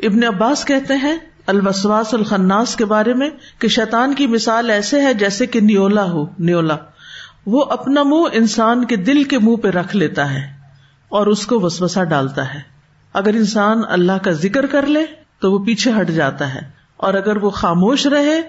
ابن عباس کہتے ہیں الوسواس الخناس کے بارے میں کہ شیطان کی مثال ایسے ہے جیسے کہ نیولا ہو، نیولا۔ وہ اپنا منہ انسان کے دل کے منہ پہ رکھ لیتا ہے اور اس کو وسوسا ڈالتا ہے۔ اگر انسان اللہ کا ذکر کر لے تو وہ پیچھے ہٹ جاتا ہے اور اگر وہ خاموش رہے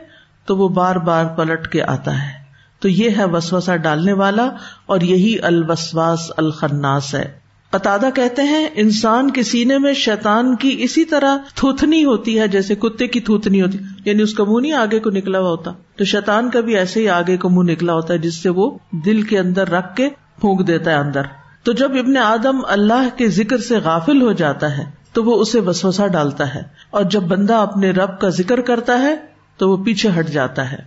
تو وہ بار بار پلٹ کے آتا ہے۔ تو یہ ہے وسوسا ڈالنے والا اور یہی الوسواس الخناس ہے۔ قطع کہتے ہیں، انسان کے سینے میں شیتان کی اسی طرح تھوتنی ہوتی ہے جیسے کتے کی تھوتنی ہوتی یعنی اس کا منہ نہیں آگے کو نکلا ہوا ہوتا۔ تو شیتان کا بھی ایسے ہی آگے کو منہ نکلا ہوتا ہے، جس سے وہ دل کے اندر رکھ کے پھونک دیتا ہے اندر۔ تو جب ابن آدم اللہ کے ذکر سے غافل ہو جاتا ہے، تو وہ اسے وسوسا ڈالتا ہے۔ اور جب بندہ اپنے رب کا ذکر کرتا ہے، تو وہ پیچھے ہٹ جاتا ہے۔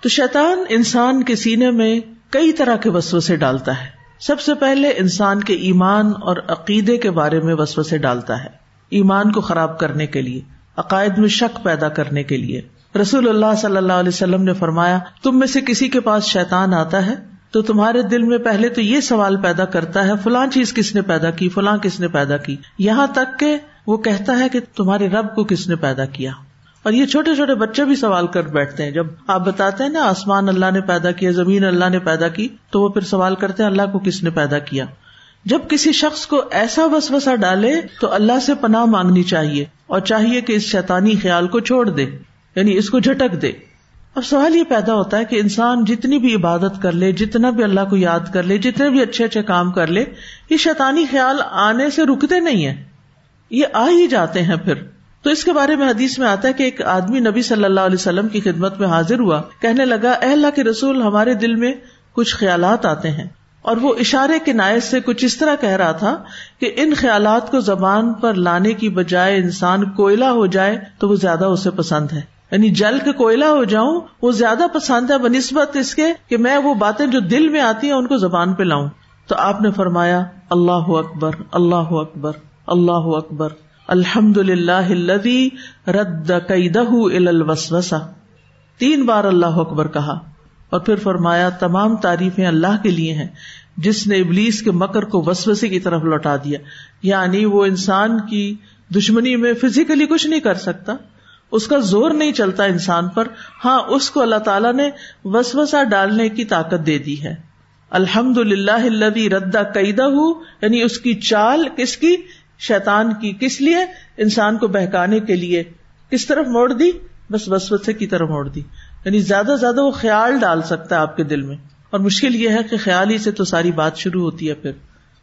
تو شیتان انسان کے سینے میں کئی طرح کے وسوسے ڈالتا ہے۔ سب سے پہلے انسان کے ایمان اور عقیدے کے بارے میں وسو سے ڈالتا ہے۔ ایمان کو خراب کرنے کے لیے، عقائد میں شک پیدا کرنے کے لیے۔ رسول اللہ صلی اللہ علیہ وسلم نے فرمایا، تم میں سے کسی کے پاس شیتان آتا ہے؟ تو تمہارے دل میں پہلے تو یہ سوال پیدا کرتا ہے، فلاں چیز کس نے پیدا کی، فلاں کس نے پیدا کی؟ یہاں تک کہ وہ کہتا ہے کہ تمہارے رب کو کس نے پیدا کیا؟ اور یہ چھوٹے چھوٹے بچے بھی سوال کر بیٹھتے ہیں۔ جب آپ بتاتے ہیں نا آسمان اللہ نے پیدا کیا، زمین اللہ نے پیدا کی، تو وہ پھر سوال کرتے ہیں اللہ کو کس نے پیدا کیا؟ جب کسی شخص کو ایسا بس بسا ڈالے تو اللہ سے پناہ مانگنی چاہیے اور چاہیے کہ اس شیطانی خیال کو چھوڑ دے یعنی اس کو جھٹک دے۔ اب سوال یہ پیدا ہوتا ہے کہ انسان جتنی بھی عبادت کر لے، جتنا بھی اللہ کو یاد کر لے، جتنے بھی اچھے اچھے کام کر لے، یہ شیطانی خیال آنے سے رکتے نہیں ہیں۔ یہ آ ہی جاتے ہیں پھر۔ تو اس کے بارے میں حدیث میں آتا ہے کہ ایک آدمی نبی صلی اللہ علیہ وسلم کی خدمت میں حاضر ہوا، کہنے لگا، اے اللہ کے رسول، ہمارے دل میں کچھ خیالات آتے ہیں۔ اور وہ اشارے کے نائز سے کچھ اس طرح کہہ رہا تھا کہ ان خیالات کو زبان پر لانے کی بجائے انسان کوئلہ ہو جائے تو وہ زیادہ اسے پسند ہے۔ یعنی جل کے کوئلہ ہو جاؤں، وہ زیادہ پسند ہے، بنسبت اس کے کہ میں وہ باتیں جو دل میں آتی ہیں ان کو زبان پہ لاؤں۔ تو آپ نے فرمایا، اللہ اکبر اللہ اکبر اللہ اکبر۔ الحمد للہ رد الوسوسا تین بار اللہ اکبر کہا اور پھر فرمایا، تمام تعریفیں اللہ کے لیے ہیں، جس نے ابلیس کے مکر کو وسوسے کی طرف لوٹا دیا۔ یعنی وہ انسان کی دشمنی میں فزیکلی کچھ نہیں کر سکتا۔ اس کا زور نہیں چلتا انسان پر۔ ہاں اس کو اللہ تعالیٰ نے وسوسا ڈالنے کی طاقت دے دی ہے۔ الحمد للہ ردا قیدہ یعنی اس کی چال کس کی؟ شیتان کی کس لیے؟ انسان کو بہکانے کے لیے۔ کس طرف موڑ دی؟ بس وسوسے کی طرف موڑ دی۔ یعنی زیادہ زیادہ وہ خیال ڈال سکتا ہے آپ کے دل میں۔ اور مشکل یہ ہے کہ خیال ہی سے تو ساری بات شروع ہوتی ہے پھر۔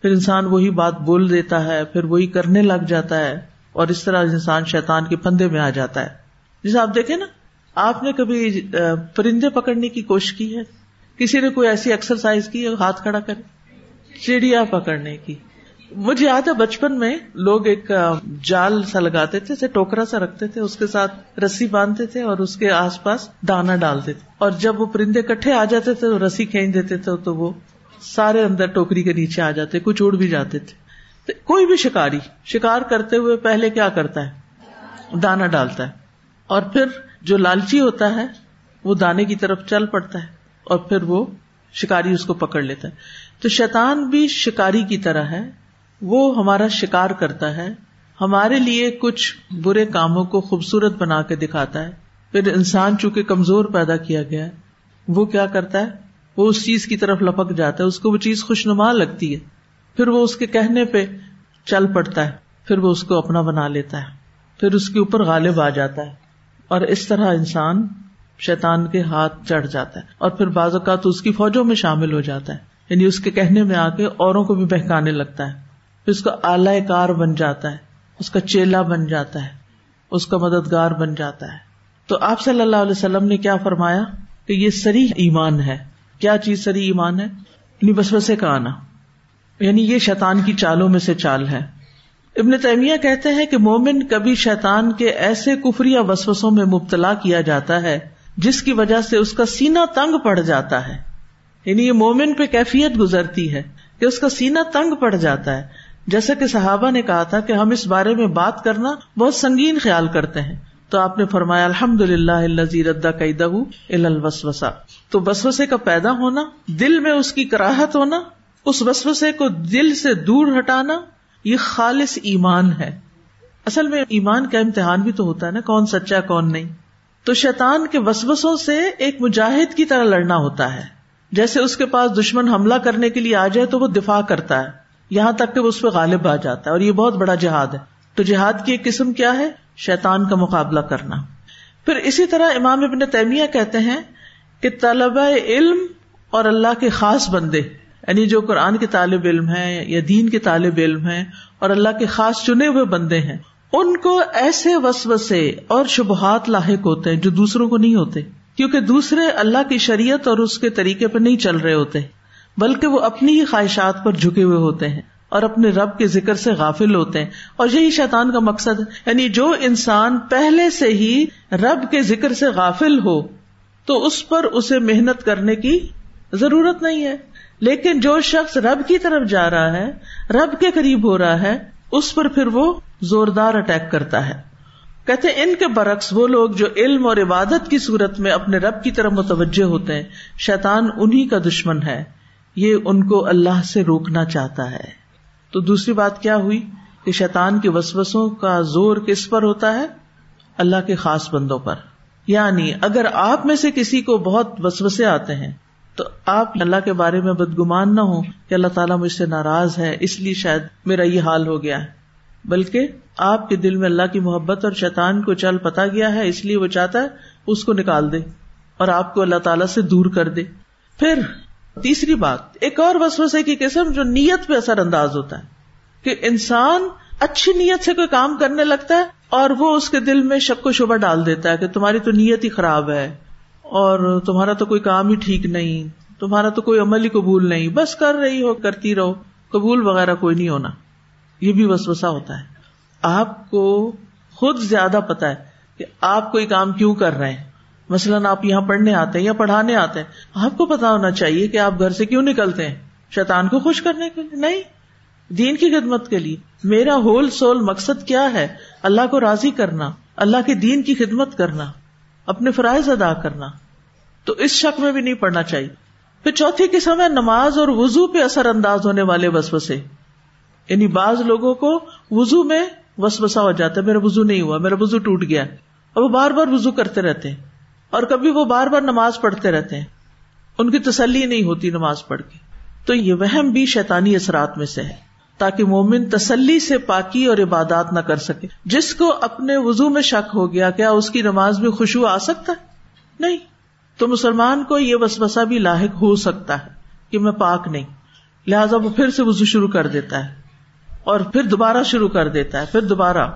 پھر انسان وہی بات بول دیتا ہے، پھر وہی کرنے لگ جاتا ہے۔ اور اس طرح انسان شیتان کے پندے میں آ جاتا ہے۔ جیسے آپ دیکھیں نا، آپ نے کبھی پرندے پکڑنے کی کوشش کی ہے؟ کسی نے کوئی ایسی ایکسرسائز کی ہاتھ کھڑا کرے۔ چڑیا پکڑنے کی۔ مجھے یاد ہے بچپن میں لوگ ایک جال سا لگاتے تھے ٹوکرا سا رکھتے تھے، اس کے ساتھ رسی باندھتے تھے اور اس کے آس پاس دانا ڈالتے تھے۔ اور جب وہ پرندے کٹھے آ جاتے تھے رسی کھینچ دیتے تھے تو وہ سارے اندر ٹوکری کے نیچے آ جاتے، کچھ اڑ بھی جاتے تھے۔ کوئی بھی شکاری، شکار کرتے ہوئے پہلے کیا کرتا ہے؟ دانا ڈالتا ہے۔ اور پھر جو لالچی ہوتا ہے، وہ دانے کی طرف چل پڑتا ہے اور پھر وہ شکاری اس کو پکڑ لیتا ہے۔ تو شیطان بھی شکاری کی طرح ہے وہ ہمارا شکار کرتا ہے، ہمارے لیے کچھ برے کاموں کو خوبصورت بنا کے دکھاتا ہے۔ پھر انسان چونکہ کمزور پیدا کیا گیا ہے وہ کیا کرتا ہے؟ وہ اس چیز کی طرف لپک جاتا ہے، اس کو وہ چیز خوشنما لگتی ہے۔ پھر وہ اس کے کہنے پہ چل پڑتا ہے، پھر وہ اس کو اپنا بنا لیتا ہے۔ پھر اس کے اوپر غالب آ جاتا ہے۔ اور اس طرح انسان شیطان کے ہاتھ چڑھ جاتا ہے۔ اور پھر بعض اوقات اس کی فوجوں میں شامل ہو جاتا ہے۔ یعنی اس کے کہنے میں آ کے اوروں کو بھی بہکانے لگتا ہے۔ اس کا اعلی کار بن جاتا ہے، اس کا چیلا بن جاتا ہے، اس کا مددگار بن جاتا ہے۔ تو آپ صلی اللہ علیہ وسلم نے کیا فرمایا کہ یہ سری ایمان ہے۔ کیا چیز سری ایمان ہے؟ یعنی بس کا آنا۔ یعنی یہ شیطان کی چالوں میں سے چال ہے۔ ابن تیمیہ کہتے ہیں کہ مومن کبھی شیطان کے ایسے کفری یا وسوسوں میں مبتلا کیا جاتا ہے، جس کی وجہ سے اس کا سینا تنگ پڑ جاتا ہے۔ یعنی یہ مومن پہ کیفیت گزرتی ہے کہ اس کا سینا تنگ پڑ جاتا ہے۔ جیسا کہ صحابہ نے کہا تھا کہ ہم اس بارے میں بات کرنا بہت سنگین خیال کرتے ہیں۔ تو آپ نے فرمایا الحمد للہ ردا الوسوسا تو بسوسے کا پیدا ہونا، دل میں اس کی کراہت ہونا، اس وسوسے کو دل سے دور ہٹانا، یہ خالص ایمان ہے۔ اصل میں ایمان کا امتحان بھی تو ہوتا ہے نا، کون سچا، کون نہیں۔ تو شیطان کے وسوسوں سے ایک مجاہد کی طرح لڑنا ہوتا ہے۔ جیسے اس کے پاس دشمن حملہ کرنے کے لیے آ جائے تو وہ دفاع کرتا ہے۔ یہاں تک کہ وہ اس پہ غالب آ جاتا ہے اور یہ بہت بڑا جہاد ہے۔ تو جہاد کی ایک قسم کیا ہے؟ شیطان کا مقابلہ کرنا۔ پھر اسی طرح امام ابن تیمیہ کہتے ہیں کہ طلبہ علم اور اللہ کے خاص بندے یعنی جو قرآن کے طالب علم ہے یا دین کے طالب علم ہے اور اللہ کے خاص چنے ہوئے بندے ہیں، ان کو ایسے وسوسے اور شبہات لاحق ہوتے ہیں جو دوسروں کو نہیں ہوتے، کیونکہ دوسرے اللہ کی شریعت اور اس کے طریقے پہ نہیں چل رہے ہوتے۔ بلکہ وہ اپنی ہی خواہشات پر جھکے ہوئے ہوتے ہیں اور اپنے رب کے ذکر سے غافل ہوتے ہیں اور یہی شیطان کا مقصد ہے۔ یعنی جو انسان پہلے سے ہی رب کے ذکر سے غافل ہو، تو اس پر اسے محنت کرنے کی ضرورت نہیں ہے۔ لیکن جو شخص رب کی طرف جا رہا ہے، رب کے قریب ہو رہا ہے، اس پر پھر وہ زوردار اٹیک کرتا ہے۔ کہتے ان کے برعکس وہ لوگ جو علم اور عبادت کی صورت میں اپنے رب کی طرف متوجہ ہوتے ہیں، شیطان انہیں کا دشمن ہے۔ یہ ان کو اللہ سے روکنا چاہتا ہے۔ تو دوسری بات کیا ہوئی؟ کہ شیطان کے وسوسوں کا زور کس پر ہوتا ہے؟ اللہ کے خاص بندوں پر۔ یعنی اگر آپ میں سے کسی کو بہت وسوسے آتے ہیں، تو آپ اللہ کے بارے میں بدگمان نہ ہو کہ اللہ تعالیٰ مجھ سے ناراض ہے، اس لیے شاید میرا یہ حال ہو گیا ہے۔ بلکہ آپ کے دل میں اللہ کی محبت اور شیطان کو چل پتا گیا ہے، اس لیے وہ چاہتا ہے، اس کو نکال دے اور آپ کو اللہ تعالیٰ سے دور کر دے۔ پھر تیسری بات، ایک اور وسوسے کی قسم جو نیت پہ اثر انداز ہوتا ہے، کہ انسان اچھی نیت سے کوئی کام کرنے لگتا ہے اور وہ اس کے دل میں شک و شبہ ڈال دیتا ہے کہ تمہاری تو نیت ہی خراب ہے، اور تمہارا تو کوئی کام ہی ٹھیک نہیں، تمہارا تو کوئی عمل ہی قبول نہیں، بس کر رہی ہو، کرتی رہو، قبول وغیرہ کوئی نہیں ہونا۔ یہ بھی وسوسا ہوتا ہے۔ آپ کو خود زیادہ پتا ہے کہ آپ کوئی کام کیوں کر رہے ہیں۔ مثلاً آپ یہاں پڑھنے آتے ہیں یا پڑھانے آتے ہیں، آپ کو پتا ہونا چاہیے کہ آپ گھر سے کیوں نکلتے ہیں؟ شیطان کو خوش کرنے کے لیے؟ نہیں۔ دین کی خدمت کے لیے۔ میرا ہول سول مقصد کیا ہے؟ اللہ کو راضی کرنا، اللہ کے دین کی خدمت کرنا، اپنے فرائض ادا کرنا۔ تو اس شک میں بھی نہیں پڑنا چاہیے۔ پھر چوتھی قسم ہے نماز اور وزو پہ اثر انداز ہونے والے وسوسے۔ یعنی بعض لوگوں کو وزو میں وسوسا ہو جاتا ہے، میرا وزو نہیں ہوا، میرا وزو ٹوٹ گیا۔ اور وہ بار بار وزو کرتے رہتے ہیں۔ اور کبھی وہ بار بار نماز پڑھتے رہتے ہیں۔ ان کی تسلی نہیں ہوتی نماز پڑھ کے۔ تو یہ وہم بھی شیطانی اثرات میں سے ہے۔ تاکہ مومن تسلی سے پاکی اور عبادات نہ کر سکے۔ جس کو اپنے وزو میں شک ہو گیا، کیا اس کی نماز میں خوشبو آ سکتا ہے؟ نہیں۔ تو مسلمان کو یہ وسوسا بھی لاحق ہو سکتا ہے کہ میں پاک نہیں۔ لہٰذا وہ پھر سے وزو شروع کر دیتا ہے۔ اور پھر دوبارہ شروع کر دیتا ہے، پھر دوبارہ۔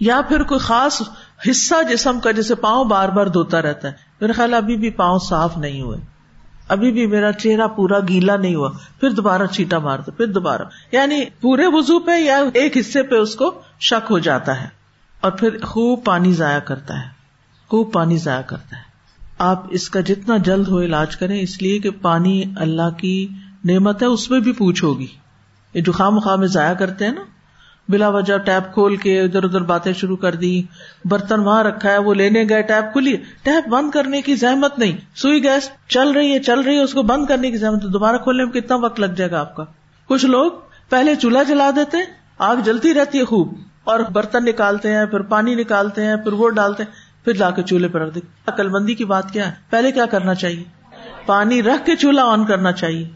یا پھر کوئی خاص حصہ جسم کا جیسے پاؤں بار بار دھوتا رہتا ہے۔ میرا خیال ابھی بھی پاؤں صاف نہیں ہوئے۔ ابھی بھی میرا چہرہ پورا گیلا نہیں ہوا۔ پھر دوبارہ چیٹا مار دو پھر دوبارہ۔ یعنی پورے وزو پہ یا ایک حصے پہ اس کو شک ہو جاتا ہے۔ اور پھر خوب پانی ضائع کرتا ہے۔ خوب پانی ضائع کرتا ہے۔ آپ اس کا جتنا جلد ہو علاج کریں، اس لیے کہ پانی اللہ کی نعمت ہے، اس میں بھی پوچھ ہوگی یہ جو خام خواہ میں ضائع کرتے ہیں نا بلا وجہ ٹیپ کھول کے ادھر ادھر باتیں شروع کر دی برتن وہاں رکھا ہے، وہ لینے گئے ٹیپ کھلی۔ ٹیپ بند کرنے کی زحمت نہیں۔ سوئی گیس چل رہی ہے، چل رہی ہے، اس کو بند کرنے کی زحمت۔ دوبارہ کھولنے میں کتنا وقت لگ جائے گا آپ کا؟ کچھ لوگ پہلے چولہا جلا دیتے، آگ جلتی رہتی ہے خوب۔ اور برتن نکالتے ہیں، پھر پانی نکالتے ہیں، پھر وہ ڈالتے ہیں، پھر لا کے چولہے پر رکھ دے عقل مندی کی بات کیا ہے؟ پہلے کیا کرنا چاہیے؟ پانی رکھ کے چولہا آن کرنا چاہیے۔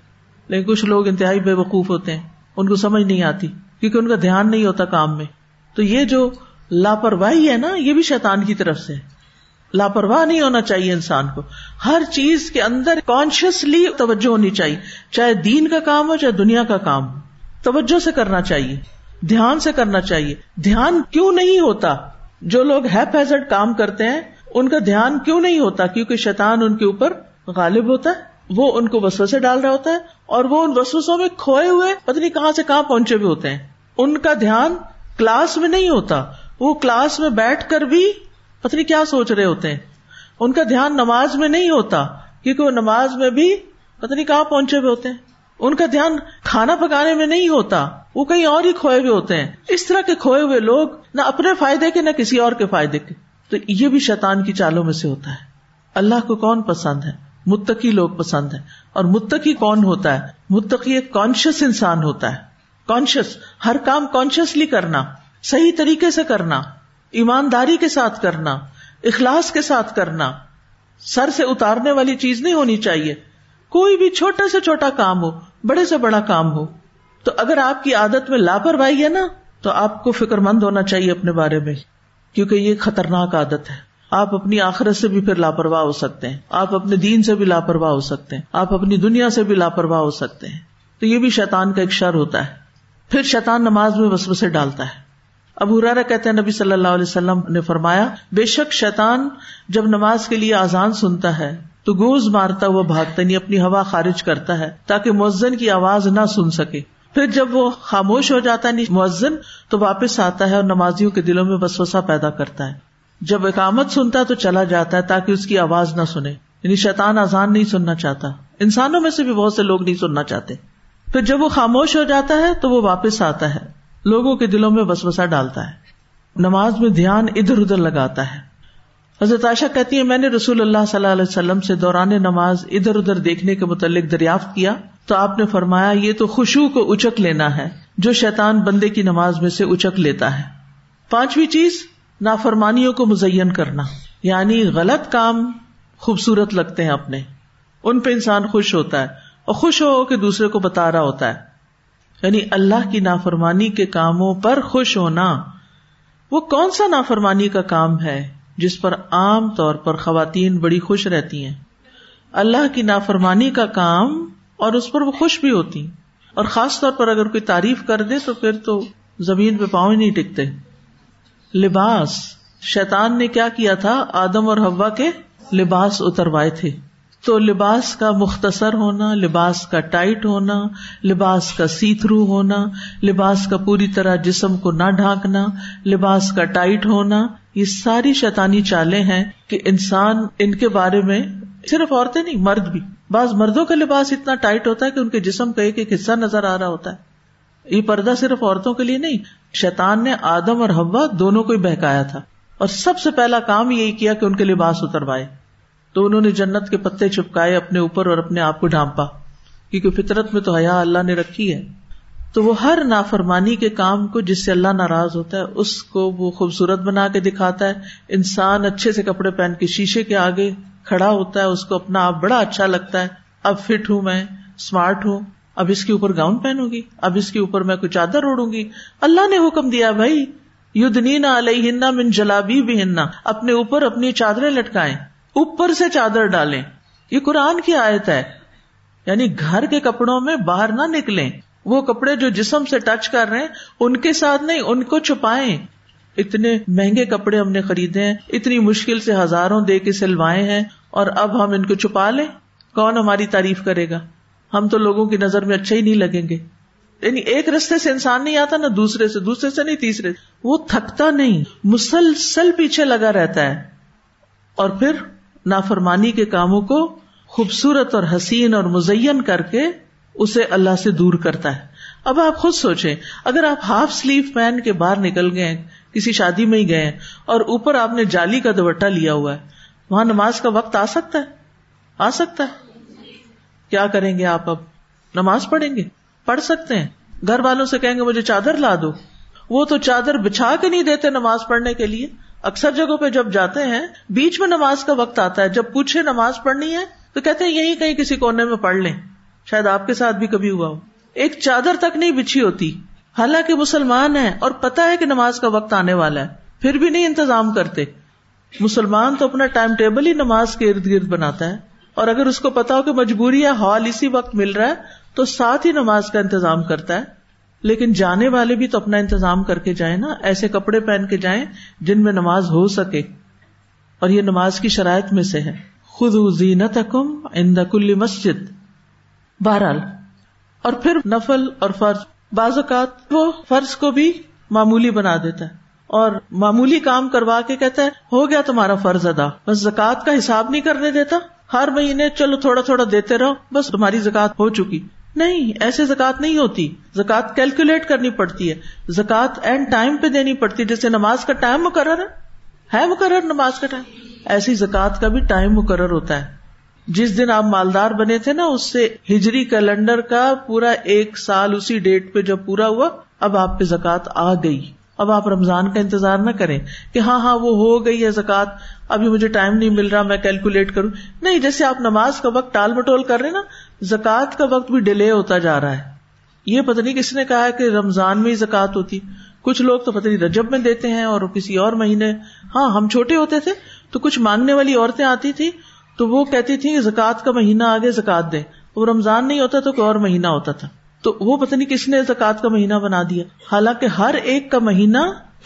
لیکن کچھ لوگ انتہائی بے وقوف ہوتے ہیں، ان کو سمجھ نہیں آتی۔ کیونکہ ان کا دھیان نہیں ہوتا کام میں۔ تو یہ جو لاپرواہی ہے نا، یہ بھی شیطان کی طرف سے۔ لاپرواہ نہیں ہونا چاہیے انسان کو۔ ہر چیز کے اندر کانشیسلی توجہ ہونی چاہیے۔ چاہے دین کا کام ہو، چاہے دنیا کا کام ہو۔ توجہ سے کرنا چاہیے۔ دھیان سے کرنا چاہیے۔ دھیان کیوں نہیں ہوتا؟ جو لوگ ہے پیزٹ کام کرتے ہیں، ان کا دھیان کیوں نہیں ہوتا؟ کیونکہ شیطان ان کے اوپر غالب ہوتا ہے۔ وہ ان کو وسو سے ڈال رہا ہوتا ہے اور وہ ان وسوسوں میں کھوئے ہوئے پتہ نہیں کہاں سے کہاں پہنچے ہوئے ہوتے ہیں۔ ان کا دھیان کلاس میں نہیں ہوتا۔ وہ کلاس میں بیٹھ کر بھی پتہ نہیں کیا سوچ رہے ہوتے ہیں۔ ان کا دھیان نماز میں نہیں ہوتا، کیونکہ وہ نماز میں بھی پتہ نہیں کہاں پہنچے ہوئے ہوتے ہیں۔ ان کا دھیان کھانا پکانے میں نہیں ہوتا، وہ کہیں اور ہی کھوئے ہوئے ہوتے ہیں۔ اس طرح کے کھوئے ہوئے لوگ نہ اپنے فائدے کے، نہ کسی اور کے فائدے کے۔ تو یہ بھی شیطان کی چالوں میں سے ہوتا ہے۔ اللہ کو کون پسند ہے؟ متقی لوگ پسند ہے اور متقی کون ہوتا ہے؟ متقی ایک کانشیس انسان ہوتا ہے۔ کانشیس ہر کام کانشیسلی کرنا، صحیح طریقے سے کرنا، ایمانداری کے ساتھ کرنا، اخلاص کے ساتھ کرنا، سر سے اتارنے والی چیز نہیں ہونی چاہیے۔ کوئی بھی چھوٹا سے چھوٹا کام ہو، بڑے سے بڑا کام ہو، تو اگر آپ کی عادت میں لاپرواہی ہے نا، تو آپ کو فکر مند ہونا چاہیے اپنے بارے میں، کیونکہ یہ خطرناک عادت ہے۔ آپ اپنی آخرت سے بھی پھر لاپرواہ ہو سکتے ہیں۔ آپ اپنے دین سے بھی لاپرواہ ہو سکتے ہیں۔ آپ اپنی دنیا سے بھی لاپرواہ ہو سکتے ہیں۔ تو یہ بھی شیطان کا ایک شر ہوتا ہے۔ پھر شیطان نماز میں وسوسے ڈالتا ہے۔ اب ہرارا کہتے ہیں، نبی صلی اللہ علیہ وسلم نے فرمایا، بے شک شیطان جب نماز کے لیے آزان سنتا ہے، تو گوز مارتا ہوا بھاگتا نہیں یعنی اپنی ہوا خارج کرتا ہے، تاکہ مؤذن کی آواز نہ سن سکے۔ پھر جب وہ خاموش ہو جاتا ہے یعنی مؤذن تو واپس آتا ہے اور نمازیوں کے دلوں میں وسوسہ پیدا کرتا ہے۔ جب اقامت سنتا ہے تو چلا جاتا ہے تاکہ اس کی آواز نہ سنے یعنی شیطان آزان نہیں سننا چاہتا۔ انسانوں میں سے بھی بہت سے لوگ نہیں سننا چاہتے۔ پھر جب وہ خاموش ہو جاتا ہے تو وہ واپس آتا ہے۔ لوگوں کے دلوں میں بسوسا ڈالتا ہے۔ نماز میں دھیان ادھر ادھر لگاتا ہے۔ حضرت عائشہ کہتی ہے میں نے رسول اللہ صلی اللہ علیہ وسلم سے دوران نماز ادھر ادھر دیکھنے کے متعلق دریافت کیا تو آپ نے فرمایا، یہ تو خوشبو کو اچک لینا ہے، جو شیطان بندے کی نماز میں سے اچک لیتا ہے۔ پانچویں چیز نافرمانیوں کو مزین کرنا یعنی غلط کام خوبصورت لگتے ہیں اپنے۔ ان پہ انسان خوش ہوتا ہے اور خوش ہو کے دوسرے کو بتا رہا ہوتا ہے۔ یعنی اللہ کی نافرمانی کے کاموں پر خوش ہونا، وہ کون سا نافرمانی کا کام ہے جس پر عام طور پر خواتین بڑی خوش رہتی ہیں؟ اللہ کی نافرمانی کا کام اور اس پر وہ خوش بھی ہوتی۔ اور خاص طور پر اگر کوئی تعریف کر دے تو پھر تو زمین پہ پاؤں ہی نہیں ٹکتے۔ لباس۔ شیطان نے کیا کیا تھا؟ آدم اور ہوا کے لباس اتروائے تھے۔ تو لباس کا مختصر ہونا، لباس کا ٹائٹ ہونا، لباس کا سی تھرو ہونا، لباس کا پوری طرح جسم کو نہ ڈھانکنا، لباس کا ٹائٹ ہونا، یہ ساری شیطانی چالیں ہیں کہ انسان ان کے بارے میں صرف عورتیں نہیں، مرد بھی۔ بعض مردوں کا لباس اتنا ٹائٹ ہوتا ہے کہ ان کے جسم کا ایک ایک حصہ نظر آ رہا ہوتا ہے۔ یہ پردہ صرف عورتوں کے لیے نہیں شیطان نے آدم اور ہوا دونوں کو ہی بہکایا تھا اور سب سے پہلا کام یہی کیا کہ ان کے لباس اتروائے۔ تو انہوں نے جنت کے پتے چپکائے اپنے اوپر اور اپنے آپ کو ڈھانپا، کیونکہ فطرت میں تو حیا اللہ نے رکھی ہے۔ تو وہ ہر نافرمانی کے کام کو جس سے اللہ ناراض ہوتا ہے، اس کو وہ خوبصورت بنا کے دکھاتا ہے۔ انسان اچھے سے کپڑے پہن کے شیشے کے آگے کھڑا ہوتا ہے، اس کو اپنا آپ بڑا اچھا لگتا ہے۔ اب فٹ ہوں میں اسمارٹ ہوں اب اس کے اوپر گاؤن پہنوں گی، اب اس کے اوپر میں کوئی چادر اوڑوں گی۔ اللہ نے حکم دیا، بھائی علیہ من جلابی بھی اپنے اوپر اپنی چادریں لٹکائے اوپر سے چادر ڈالیں۔ یہ قرآن کی آیت ہے۔ یعنی گھر کے کپڑوں میں باہر نہ نکلیں۔ وہ کپڑے جو جسم سے ٹچ کر رہے ہیں، ان کے ساتھ نہیں، ان کو چھپائے اتنے مہنگے کپڑے ہم نے خریدے ہیں، اتنی مشکل سے ہزاروں دے کے سلوائے ہیں، اور اب ہم ان کو چھپا لیں۔ کون ہماری تعریف کرے گا؟ ہم تو لوگوں کی نظر میں اچھے ہی نہیں لگیں گے۔ یعنی ایک رستے سے انسان نہیں آتا نہ دوسرے سے دوسرے سے نہیں، تیسرے وہ تھکتا نہیں، مسلسل پیچھے لگا رہتا ہے۔ اور پھر نافرمانی کے کاموں کو خوبصورت اور حسین اور مزین کر کے اسے اللہ سے دور کرتا ہے۔ اب آپ خود سوچیں، اگر آپ ہاف سلیو پہن کے باہر نکل گئے کسی شادی میں ہی گئے اور اوپر آپ نے جالی کا دوٹا لیا ہوا ہے، وہاں نماز کا وقت آ سکتا ہے؟ آ سکتا ہے۔ کیا کریں گے آپ اب؟ نماز پڑھیں گے؟ پڑھ سکتے ہیں۔ گھر والوں سے کہیں گے، مجھے چادر لا دو۔ وہ تو چادر بچھا کے نہیں دیتے نماز پڑھنے کے لیے۔ اکثر جگہوں پہ جب جاتے ہیں، بیچ میں نماز کا وقت آتا ہے۔ جب پوچھے نماز پڑھنی ہے، تو کہتے ہیں، یہی کہیں کسی کونے میں پڑھ لیں۔ شاید آپ کے ساتھ بھی کبھی ہوا ہو۔ ایک چادر تک نہیں بچھی ہوتی۔ حالانکہ مسلمان ہے اور پتا ہے کہ نماز کا وقت آنے والا ہے۔ پھر بھی نہیں انتظام کرتے۔ مسلمان تو اپنا ٹائم ٹیبل ہی نماز کے ارد گرد بناتا ہے۔ اور اگر اس کو پتا ہو کہ مجبوری ہے ہال اسی وقت مل رہا ہے، تو ساتھ ہی نماز کا انتظام کرتا ہے۔ لیکن جانے والے بھی تو اپنا انتظام کر کے جائیں نا، ایسے کپڑے پہن کے جائیں جن میں نماز ہو سکے۔ اور یہ نماز کی شرائط میں سے ہے۔ خود زینت حکم ان کل مسجد۔ بہرحال، اور پھر نفل اور فرض۔ بعض اوقات وہ فرض کو بھی معمولی بنا دیتا ہے۔ اور معمولی کام کروا کے کہتا ہے، ہو گیا تمہارا فرض ادا۔ بس زکات کا حساب نہیں کرنے دیتا۔ ہر مہینے چلو تھوڑا تھوڑا دیتے رہو، بس تمہاری زکات ہو چکی۔ نہیں، ایسے زکات نہیں ہوتی۔ زکات کیلکولیٹ کرنی پڑتی ہے۔ زکات اینڈ ٹائم پہ دینی پڑتی ہے جیسے نماز کا ٹائم مقرر ہے۔ مقرر نماز کا ٹائم؟ ایسی زکات کا بھی ٹائم مقرر ہوتا ہے۔ جس دن آپ مالدار بنے تھے نا، اس سے ہجری کیلنڈر کا پورا ایک سال اسی ڈیٹ پہ جب پورا ہوا، اب آپ پہ زکات آ گئی۔ اب آپ رمضان کا انتظار نہ کریں کہ ہاں ہاں وہ ہو گئی ہے زکات ابھی مجھے ٹائم نہیں مل رہا، میں کیلکولیٹ کروں۔ نہیں، جیسے آپ نماز کا وقت ٹال مٹول کر رہے نا زکات کا وقت بھی ڈیلے ہوتا جا رہا ہے۔ یہ پتہ نہیں کس نے کہا کہ رمضان میں ہی زکات ہوتی۔ کچھ لوگ تو پتہ نہیں رجب میں دیتے ہیں اور کسی اور مہینے۔ ہاں ہم چھوٹے ہوتے تھے تو کچھ مانگنے والی عورتیں آتی تھی تو وہ کہتی تھی زکات کا مہینہ آگے زکات دے وہ رمضان نہیں ہوتا تو کوئی اور مہینہ ہوتا تھا۔ تو وہ پتہ نہیں کس نے زکات کا مہینہ بنا دیا۔ حالانکہ ہر ایک کا مہینہ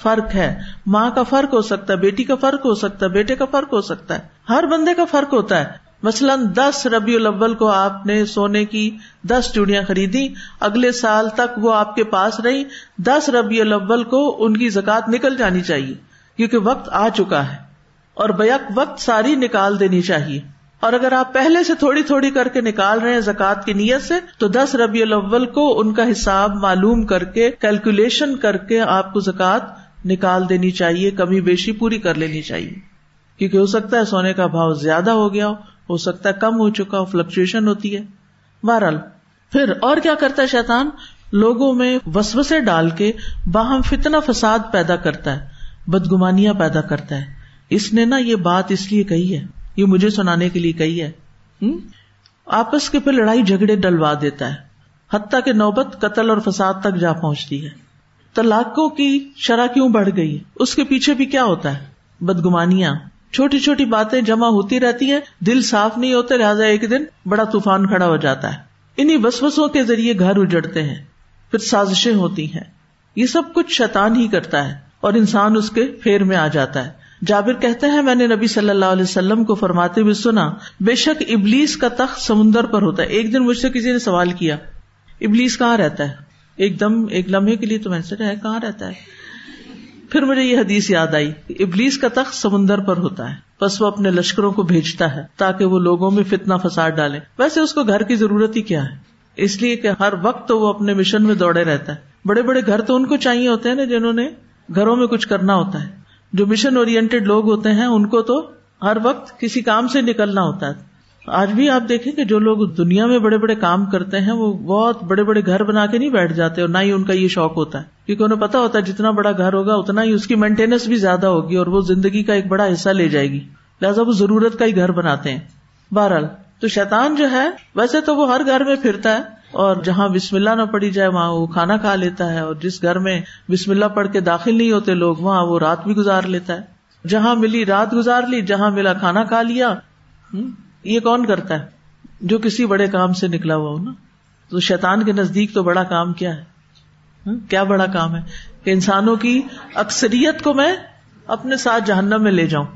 فرق ہے۔ ماں کا فرق ہو سکتا ہے، بیٹی کا فرق ہو سکتا ہے، بیٹے کا فرق ہو سکتا ہے۔ ہر بندے کا فرق ہوتا ہے۔ مثلاً دس ربیع الاول کو آپ نے سونے کی دس چوڑیاں خریدی اگلے سال تک وہ آپ کے پاس رہی۔ دس ربیع الاول کو ان کی زکات نکل جانی چاہیے، کیونکہ وقت آ چکا ہے اور بیک وقت ساری نکال دینی چاہیے۔ اور اگر آپ پہلے سے تھوڑی تھوڑی کر کے نکال رہے ہیں زکات کی نیت سے، تو دس ربیع الاول کو ان کا حساب معلوم کر کے کیلکولیشن کر کے آپ کو زکات نکال دینی چاہیے، کمی بیشی پوری کر لینی چاہیے۔ کیونکہ ہو سکتا ہے سونے کا بھاؤ زیادہ ہو گیا ہو ہو سکتا ہے کم ہو چکا ہو فلکچویشن ہوتی ہے۔ بہرحال، پھر اور کیا کرتا ہے شیطان؟ لوگوں میں وسوسے ڈال کے باہم فتنا فساد پیدا کرتا ہے، بدگمانیاں پیدا کرتا ہے۔ اس نے نا یہ بات اس لیے کہی ہے۔ یہ مجھے سنانے کے لیے کہی ہے۔ آپس کے پہ لڑائی جھگڑے ڈلوا دیتا ہے۔ حتیٰ کہ نوبت، قتل اور فساد تک جا پہنچتی ہے۔ طلاقوں کی شرح کیوں بڑھ گئی؟ اس کے پیچھے بھی کیا ہوتا ہے؟ بدگمانیاں۔ چھوٹی چھوٹی باتیں جمع ہوتی رہتی ہیں۔ دل صاف نہیں ہوتے، لہٰذا ایک دن بڑا طوفان کھڑا ہو جاتا ہے۔ انہیں بسوسوں کے ذریعے گھر اجڑتے ہیں۔ پھر سازشیں ہوتی ہیں۔ یہ سب کچھ شیطان ہی کرتا ہے اور انسان اس کے پھیر میں آ جاتا ہے۔ جابر کہتے ہیں، میں نے نبی صلی اللہ علیہ وسلم کو فرماتے ہوئے سنا، بے شک ابلیس کا تخت سمندر پر ہوتا ہے۔ ایک دن مجھ سے کسی نے سوال کیا، ابلیس کہاں رہتا ہے؟ ایک دم، ایک لمحے کے لیے تو میں سے کہاں رہتا ہے؟ پھر مجھے یہ حدیث یاد آئی ابلیس کا تخت سمندر پر ہوتا ہے۔ بس وہ اپنے لشکروں کو بھیجتا ہے تاکہ وہ لوگوں میں فتنا فساد ڈالے ویسے اس کو گھر کی ضرورت ہی کیا ہے؟ اس لیے کہ ہر وقت تو وہ اپنے مشن میں دوڑے رہتا ہے۔ بڑے بڑے گھر تو ان کو چاہیے ہوتے ہیں نا جنہوں نے گھروں میں کچھ کرنا ہوتا ہے۔ جو مشن اورینٹیڈ لوگ ہوتے ہیں، ان کو تو ہر وقت کسی کام سے نکلنا ہوتا ہے۔ آج بھی آپ دیکھیں کہ جو لوگ دنیا میں بڑے بڑے کام کرتے ہیں، وہ بہت بڑے بڑے گھر بنا کے نہیں بیٹھ جاتے اور نہ ہی ان کا یہ شوق ہوتا ہے۔ کیونکہ انہیں پتا ہوتا ہے جتنا بڑا گھر ہوگا، اتنا ہی اس کی مینٹیننس بھی زیادہ ہوگی اور وہ زندگی کا ایک بڑا حصہ لے جائے گی۔ لہٰذا وہ ضرورت کا ہی گھر بناتے ہیں۔ بہرحال، تو شیطان جو ہے، ویسے تو وہ ہر گھر میں پھرتا ہے اور جہاں بسم اللہ نہ پڑی جائے، وہاں وہ کھانا کھا لیتا ہے اور جس گھر میں بسم اللہ پڑھ کے داخل نہیں ہوتے لوگ، وہاں وہ رات بھی گزار لیتا ہے۔ جہاں ملی رات گزار لی، جہاں ملا کھانا کھا لیا یہ کون کرتا ہے؟ جو کسی بڑے کام سے نکلا ہوا ہو نا۔ تو شیطان کے نزدیک تو بڑا کام کیا ہے؟ کیا بڑا کام ہے؟ کہ انسانوں کی اکثریت کو میں اپنے ساتھ جہنم میں لے جاؤں۔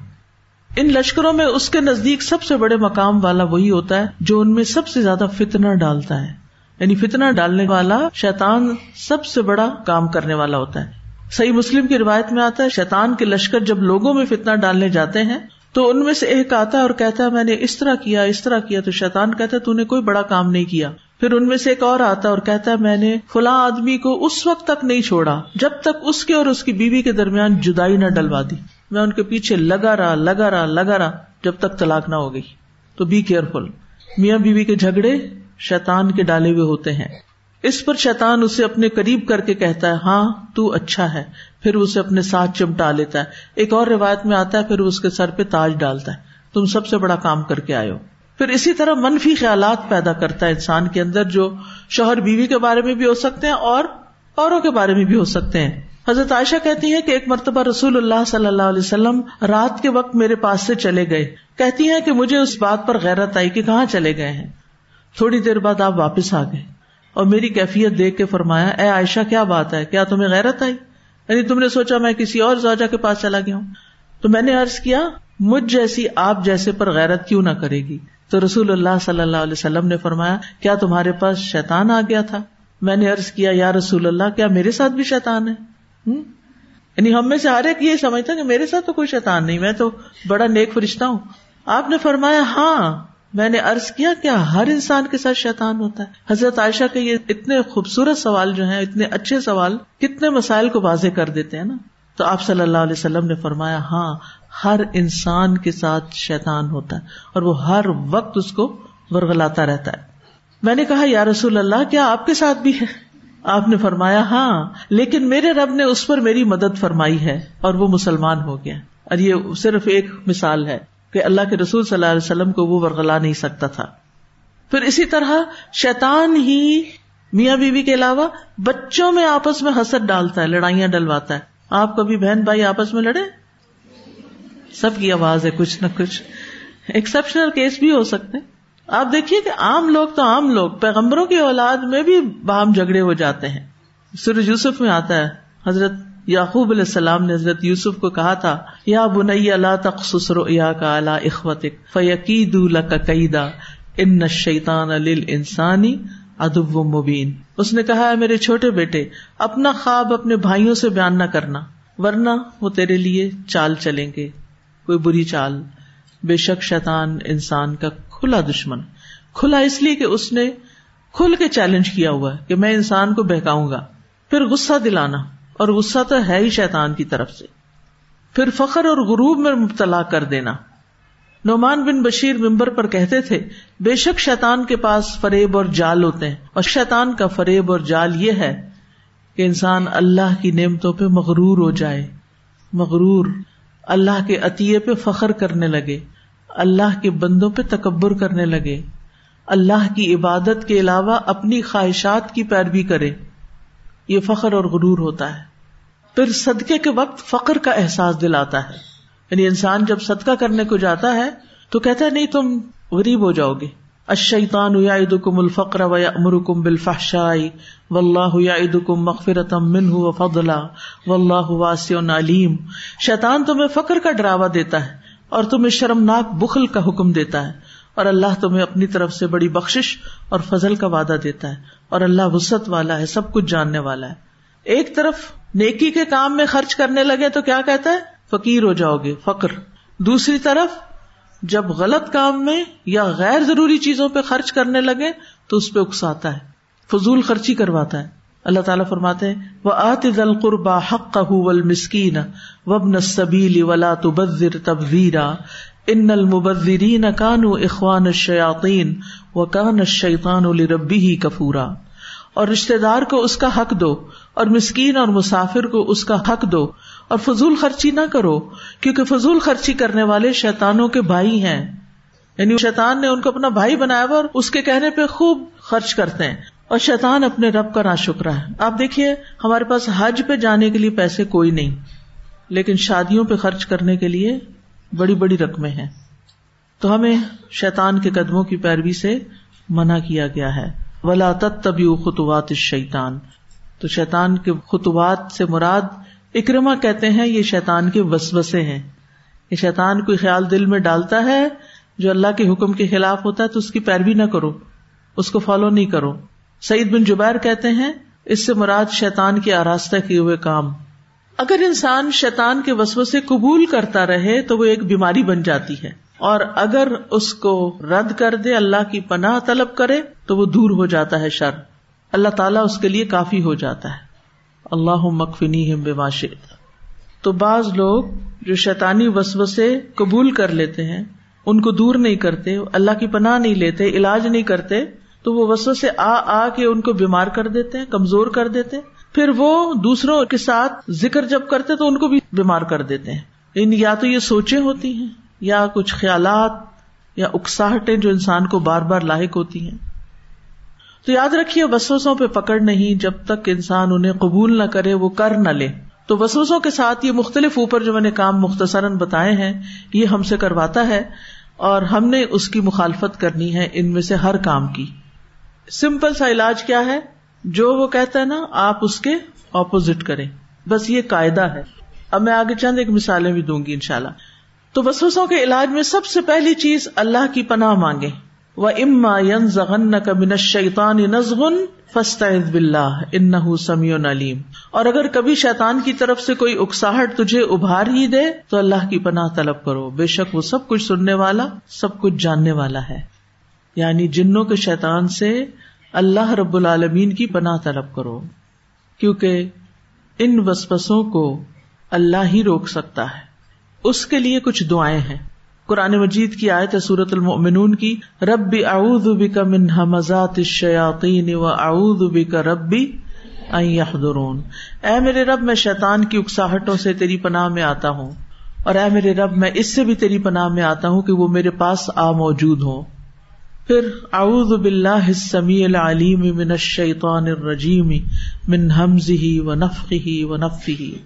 ان لشکروں میں اس کے نزدیک سب سے بڑے مقام والا وہی ہوتا ہے جو ان میں سب سے زیادہ فتنا ڈالتا ہے۔ یعنی فتنا ڈالنے والا شیطان سب سے بڑا کام کرنے والا ہوتا ہے۔ صحیح مسلم کی روایت میں آتا ہے، شیطان کے لشکر جب لوگوں میں فتنا ڈالنے جاتے ہیں تو ان میں سے ایک آتا ہے اور کہتا ہے، میں نے اس طرح کیا، اس طرح کیا۔ تو شیطان کہتا ہے، تو نے کوئی بڑا کام نہیں کیا۔ پھر ان میں سے ایک اور آتا اور کہتا ہے، میں نے فلاں آدمی کو اس وقت تک نہیں چھوڑا جب تک اس کے اور اس کی بیوی کے درمیان جدائی نہ ڈلوا دی۔ میں ان کے پیچھے لگا رہا لگا رہا لگا رہا جب تک طلاق نہ ہو گئی۔ تو بی کیئرفل میاں بیوی کے جھگڑے شیطان کے ڈالے ہوئے ہوتے ہیں۔ اس پر شیطان اسے اپنے قریب کر کے کہتا ہے ہاں تو اچھا ہے۔ پھر اسے اپنے ساتھ چمٹا لیتا ہے۔ ایک اور روایت میں آتا ہے، پھر اس کے سر پہ تاج ڈالتا ہے۔ تم سب سے بڑا کام کر کے آئے ہو۔ پھر اسی طرح منفی خیالات پیدا کرتا ہے انسان کے اندر، جو شوہر بیوی کے بارے میں بھی ہو سکتے ہیں اور اوروں کے بارے میں بھی ہو سکتے ہیں۔ حضرت عائشہ کہتی ہے کہ ایک مرتبہ رسول اللہ صلی اللہ علیہ وسلم رات کے وقت میرے پاس سے چلے گئے۔ کہتی ہیں کہ مجھے اس بات پر غیرت آئی کہ کہاں چلے گئے ہیں۔ تھوڑی دیر بعد آپ واپس آ گئے اور میری کیفیت دیکھ کے فرمایا، اے عائشہ، کیا بات ہے؟ کیا تمہیں غیرت آئی؟ یعنی تم نے سوچا میں کسی اور زوجہ کے پاس چلا گیا ہوں؟ تو میں نے ارض کیا، مجھ جیسی آپ جیسے پر غیرت کیوں نہ کرے گی؟ تو رسول اللہ صلی اللہ علیہ وسلم نے فرمایا، کیا تمہارے پاس شیتان آ گیا تھا؟ میں نے ارض کیا، یا رسول اللہ، کیا میرے ساتھ بھی شیتان ہے؟ یعنی ہم میں سے ہر ایک یہ سمجھتا کہ میرے ساتھ تو کوئی شیتان نہیں، میں تو بڑا نیک فرشتہ ہوں۔ آپ نے فرمایا ہاں میں نے ارض کیا کیا ہر انسان کے ساتھ شیتان ہوتا ہے۔ حضرت عائشہ کے یہ اتنے خوبصورت سوال جو ہیں، اتنے اچھے سوال کتنے مسائل کو واضح کر دیتے ہیں نا؟ تو آپ صلی اللہ علیہ وسلم نے فرمایا ہاں ہر انسان کے ساتھ شیتان ہوتا ہے اور وہ ہر وقت اس کو ورگلاتا رہتا ہے۔ میں نے کہا، یا رسول اللہ، کیا آپ کے ساتھ بھی ہے؟ آپ نے فرمایا ہاں لیکن میرے رب نے اس پر میری مدد فرمائی ہے اور وہ مسلمان ہو گیا۔ اور یہ صرف ایک مثال ہے۔ کہ اللہ کے رسول صلی اللہ علیہ وسلم کو وہ ورگلا نہیں سکتا تھا۔ پھر اسی طرح شیطان ہی میاں بیوی کے علاوہ بچوں میں آپس میں حسد ڈالتا ہے، لڑائیاں ڈلواتا ہے۔ آپ کبھی بہن بھائی آپس میں لڑے؟ سب کی آواز ہے، کچھ نہ کچھ۔ ایکسپشنل کیس بھی ہو سکتے۔ آپ دیکھیے کہ عام لوگ تو عام لوگ، پیغمبروں کی اولاد میں بھی باہم جھگڑے ہو جاتے ہیں۔ سورج یوسف میں آتا ہے، حضرت یعقوب علیہ السلام نے حضرت یوسف کو کہا تھا، یا بنئی اللہ تخصر یا کا اللہ اخوتک فیقید قیدا ان شیطان انسانی ادب و مبین۔ اس نے کہا ہے میرے چھوٹے بیٹے، اپنا خواب اپنے بھائیوں سے بیان نہ کرنا، ورنہ وہ تیرے لیے چال چلیں گے۔ کوئی بری چال۔ بے شک شیطان انسان کا کھلا دشمن۔ کھلا اس لیے کہ اس نے کھل کے چیلنج کیا ہوا ہے کہ میں انسان کو بہکاؤں گا، پھر غصہ دلانا۔ اور غصہ تو ہے ہی شیطان کی طرف سے۔ پھر فخر اور غروب میں مبتلا کر دینا۔ نعمان بن بشیر ممبر پر کہتے تھے، بے شک شیطان کے پاس فریب اور جال ہوتے ہیں۔ اور شیطان کا فریب اور جال یہ ہے کہ انسان اللہ کی نعمتوں پہ مغرور ہو جائے۔ مغرور۔ اللہ کے عطیے پہ فخر کرنے لگے۔ اللہ کے بندوں پہ تکبر کرنے لگے۔ اللہ کی عبادت کے علاوہ اپنی خواہشات کی پیروی کرے۔ یہ فخر اور غرور ہوتا ہے۔ پھر صدقے کے وقت فخر کا احساس دلاتا ہے۔ یعنی انسان جب صدقہ کرنے کو جاتا ہے تو کہتا ہے، نہیں، تم غریب ہو جاؤ گے۔ اشیتان یعدکم الفقر و یامرکم بالفحشاء واللہ یعدکم مغفرتا منہ و فضلا واللہ واسع علیم۔ شیطان تمہیں فقر کا ڈراوا دیتا ہے اور تمہیں شرمناک بخل کا حکم دیتا ہے۔ اور اللہ تمہیں اپنی طرف سے بڑی بخش اور فضل کا وعدہ دیتا ہے اور اللہ وسط والا ہے، سب کچھ جاننے والا ہے۔ ایک طرف نیکی کے کام میں خرچ کرنے لگے تو کیا کہتا ہے؟ فقیر ہو جاؤ گے، فقر۔ دوسری طرف جب غلط کام میں یا غیر ضروری چیزوں پہ خرچ کرنے لگے تو اس پہ اکساتا ہے، فضول خرچی کرواتا ہے۔ اللہ تعالیٰ فرماتے ہیں وہ آت ذل قربا حق کا مسکین وب نصبیلی ولا تبذر تبذیرا ان المبذرین کانو اخوان الشیاطین و کان الشیطان لربی ہی کفورا اور رشتے دار کو اس کا حق دو اور مسکین اور مسافر کو اس کا حق دو اور فضول خرچی نہ کرو کیونکہ فضول خرچی کرنے والے شیتانوں کے بھائی ہیں یعنی شیتان نے ان کو اپنا بھائی بنایا ہوا اور اس کے کہنے پہ خوب خرچ کرتے ہیں اور شیتان اپنے رب کا نا شکرا ہے۔ آپ دیکھیے، ہمارے پاس حج پہ جانے کے لیے پیسے کوئی نہیں، لیکن شادیوں پہ خرچ کرنے کے لیے بڑی بڑی رقمیں ہیں۔ تو ہمیں شیتان کے قدموں کی پیروی سے منع کیا گیا ہے۔ ولا تبی خطوات شیتان تو شیتان کے خطوات سے مراد اکرما کہتے ہیں، یہ شیتان کے وسوسے ہیں۔ یہ شیتان کوئی خیال دل میں ڈالتا ہے، جو اللہ کے حکم کے خلاف ہوتا ہے، تو اس کی پیروی نہ کرو۔ اس کو فالو نہیں کرو۔ سعید بن جبیر کہتے ہیں، اس سے مراد شیتان کی آراستہ کیے ہوئے کام۔ اگر انسان شیتان کے وسوسے قبول کرتا رہے تو وہ ایک بیماری بن جاتی ہے۔ اور اگر اس کو رد کر دے، اللہ کی پناہ طلب کرے، تو وہ دور ہو جاتا ہے شر۔ اللہ تعالیٰ اس کے لیے کافی ہو جاتا ہے۔ اللہ مکفنی ہم بے تو بعض لوگ جو شیطانی وسوسے قبول کر لیتے ہیں، ان کو دور نہیں کرتے، اللہ کی پناہ نہیں لیتے، علاج نہیں کرتے، تو وہ وسوسے آ آ کے ان کو بیمار کر دیتے ہیں، کمزور کر دیتے پھر وہ دوسروں کے ساتھ ذکر جب کرتے تو ان کو بھی بیمار کر دیتے ہیں۔ ان یا تو یہ سوچیں ہوتی ہیں، یا کچھ خیالات یا اکساہٹیں جو انسان کو بار بار لاحق ہوتی ہیں۔ تو یاد رکھیے، وسوسوں پہ پکڑ نہیں، جب تک انسان انہیں قبول نہ کرے، وہ کر نہ لے۔ تو وسوسوں کے ساتھ یہ مختلف اوپر جو میں نے کام مختصراً بتائے ہیں، یہ ہم سے کرواتا ہے اور ہم نے اس کی مخالفت کرنی ہے ان میں سے ہر کام کی۔ سمپل سا علاج کیا ہے؟ جو وہ کہتا ہے نا، آپ اس کے اپوزٹ کریں۔ بس یہ قاعدہ ہے۔ اب میں آگے چند ایک مثالیں بھی دوں گی ان شاء اللہ تو وسوسوں کے علاج میں سب سے پہلی چیز اللہ کی پناہ مانگے وہ اما ین زغن کا من شیتان نزغن فسط بلّہ ان سمیع نلیم اور اگر کبھی شیتان کی طرف سے کوئی اکساہٹ تجھے ابھار ہی دے، تو اللہ کی پناہ طلب کرو۔ بے شک وہ سب کچھ سننے والا، سب کچھ جاننے والا ہے۔ یعنی جنوں کے شیطان سے اللہ رب العالمین کی پناہ طلب کرو، کیونکہ ان وسوسوں کو اللہ ہی روک سکتا ہے۔ اس کے لیے کچھ دعائیں ہیں۔ قرآن مجید کی آیت ہے سورت المؤمنون کی، رب اعوذ بک من حمزات الشیاطین و اعوذ بک ربی ان یحضرون۔ اے میرے رب، میں شیطان کی اکساہٹوں سے تیری پناہ میں آتا ہوں۔ اور اے میرے رب، میں اس سے بھی تیری پناہ میں آتا ہوں کہ وہ میرے پاس آ موجود ہوں۔ پھر اعوذ باللہ السمیع العلیم من الشیطان الرجیم من حمزه و نفخه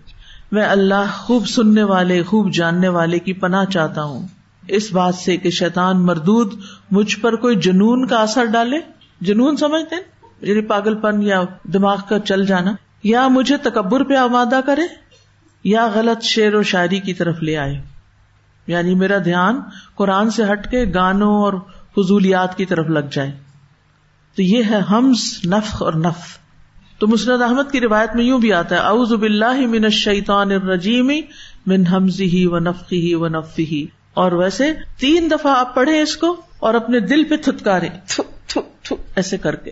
میں اللہ خوب سننے والے، خوب جاننے والے کی پناہ چاہتا ہوں۔ اس بات سے کہ شیطان مردود مجھ پر کوئی جنون کا اثر ڈالے۔ جنون سمجھتے یعنی پاگل پن یا دماغ کا چل جانا۔ یا مجھے تکبر پہ آمادہ کرے یا غلط شعر و شاعری کی طرف لے آئے۔ یعنی میرا دھیان قرآن سے ہٹ کے گانوں اور فضولیات کی طرف لگ جائے تو یہ ہے ہمز نف اور نف۔ تو مسرد احمد کی روایت میں یوں بھی آتا ہے، اعوذ باللہ من الشیطان الرجیم، من حمزه و نفخه و نفثه اور ویسے تین دفعہ آپ پڑھے اس کو اور اپنے دل پہ تھتکارے ایسے کر کے۔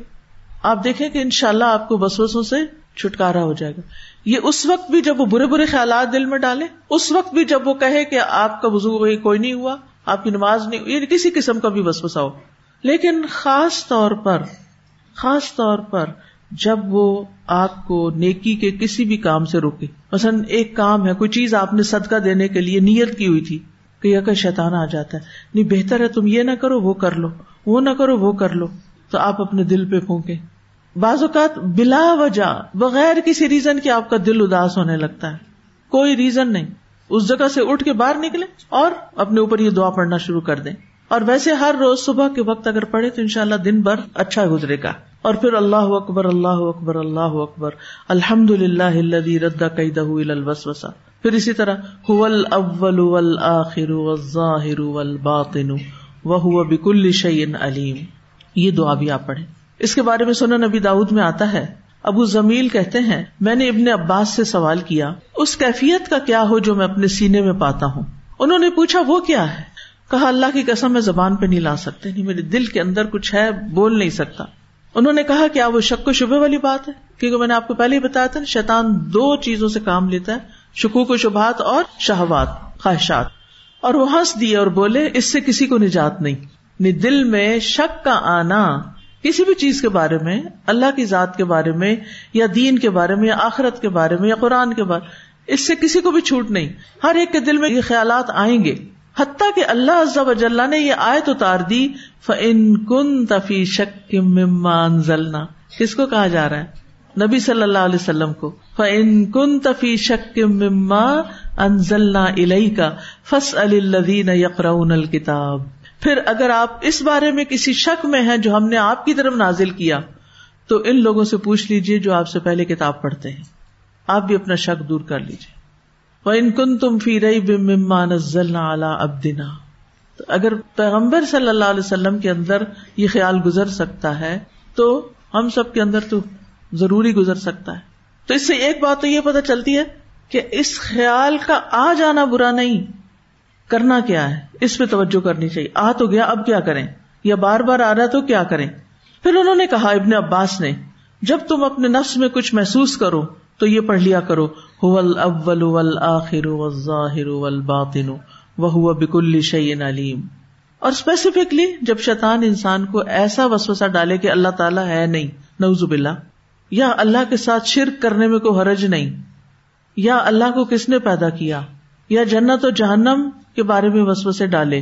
آپ دیکھیں کہ ان شاء اللہ آپ کو بسوسوں سے چھٹکارا ہو جائے گا۔ یہ اس وقت بھی جب وہ برے برے خیالات دل میں ڈالے اس وقت بھی جب وہ کہے کہ آپ کا وزو کوئی نہیں ہوا۔ آپ کی نماز نہیں یعنی کسی قسم کا بھی وسوسا ہو۔ لیکن خاص طور پر خاص طور پر جب وہ آپ کو نیکی کے کسی بھی کام سے روکے۔ مثلاً ایک کام ہے، کوئی چیز آپ نے صدقہ دینے کے لیے نیت کی ہوئی تھی کہ اگر شیطان آ جاتا ہے۔ نہیں، بہتر ہے تم یہ نہ کرو، وہ کر لو۔ وہ نہ کرو، وہ کر لو۔ تو آپ اپنے دل پہ پھونکے۔ بعض اوقات بلا وجہ، بغیر کسی ریزن کے آپ کا دل اداس ہونے لگتا ہے۔ کوئی ریزن نہیں۔ اس جگہ سے اٹھ کے باہر نکلے اور اپنے اوپر یہ دعا پڑھنا شروع کر دیں۔ اور ویسے ہر روز صبح کے وقت اگر پڑھے تو انشاءاللہ دن بھر اچھا گزرے گا۔ اور پھر اللہ اکبر اللہ اکبر اللہ اکبر۔ الحمد للہ ردا الوسوسہ۔ پھر اسی طرح اول والآخر والظاہر والباطن وهو بكل شيء علیم۔ یہ دعا بھی آپ پڑھیں۔ اس کے بارے میں سنا نبی داؤد میں آتا ہے۔ ابو زمیل کہتے ہیں، میں نے ابن عباس سے سوال کیا، اس کیفیت کا کیا ہو جو میں اپنے سینے میں پاتا ہوں؟ انہوں نے پوچھا، وہ کیا ہے؟ کہا، اللہ کی قسم، میں زبان پہ نہیں لا سکتے، نہیں، میرے دل کے اندر کچھ ہے، بول نہیں سکتا۔ انہوں نے کہا، کیا وہ شک و شبے والی بات ہے؟ کیونکہ میں نے آپ کو پہلے ہی بتایا تھا، شیطان دو چیزوں سے کام لیتا ہے، شکوک و شبہات اور شہوات، خواہشات۔ اور وہ ہنس دیے اور بولے، اس سے کسی کو نجات نہیں۔ دل میں شک کا آنا کسی بھی چیز کے بارے میں، اللہ کی ذات کے بارے میں، یا دین کے بارے میں، یا آخرت کے بارے میں، یا قرآن کے بارے میں، اس سے کسی کو بھی چھوٹ نہیں۔ ہر ایک کے دل میں یہ خیالات آئیں گے۔ حتیٰ کہ اللہ عز و جل نے یہ آیت اتار دی فن کن تفی شک ممان زلنا کس کو کہا جا رہا ہے؟ نبی صلی اللہ علیہ وسلم کو۔ فن کن تفی شک مما انزلنا الئی کا فس الدین یقرون الکتاب پھر اگر آپ اس بارے میں کسی شک میں ہیں جو ہم نے آپ کی طرف نازل کیا، تو ان لوگوں سے پوچھ لیجیے جو آپ سے پہلے کتاب پڑھتے ہیں۔ آپ بھی اپنا شک دور کر لیجیے ان کن تم فی رئی بمان ابدنا اگر پیغمبر صلی اللہ علیہ وسلم کے اندر یہ خیال گزر سکتا ہے، تو ہم سب کے اندر تو ضروری گزر سکتا ہے۔ تو اس سے ایک بات تو یہ پتا چلتی ہے کہ اس خیال کا آ جانا برا نہیں۔ کرنا کیا ہے؟ اس پہ توجہ کرنی چاہیے۔ آ تو گیا، اب کیا کریں؟ یا بار بار آ رہا تو کیا کریں؟ پھر انہوں نے کہا، ابن عباس نے، جب تم اپنے نفس میں کچھ محسوس کرو، تو یہ پڑھ لیا کرو اول والآخر والظاہر والباطن، وهو بكل شيء علیم۔ اور اسپیسیفکلی جب شیطان انسان کو ایسا وسوسہ ڈالے کہ اللہ تعالیٰ ہے نہیں نوز باللہ، یا اللہ کے ساتھ شرک کرنے میں کوئی حرج نہیں، یا اللہ کو کس نے پیدا کیا، یا جنت و جہنم کے بارے میں وسوسے ڈالے۔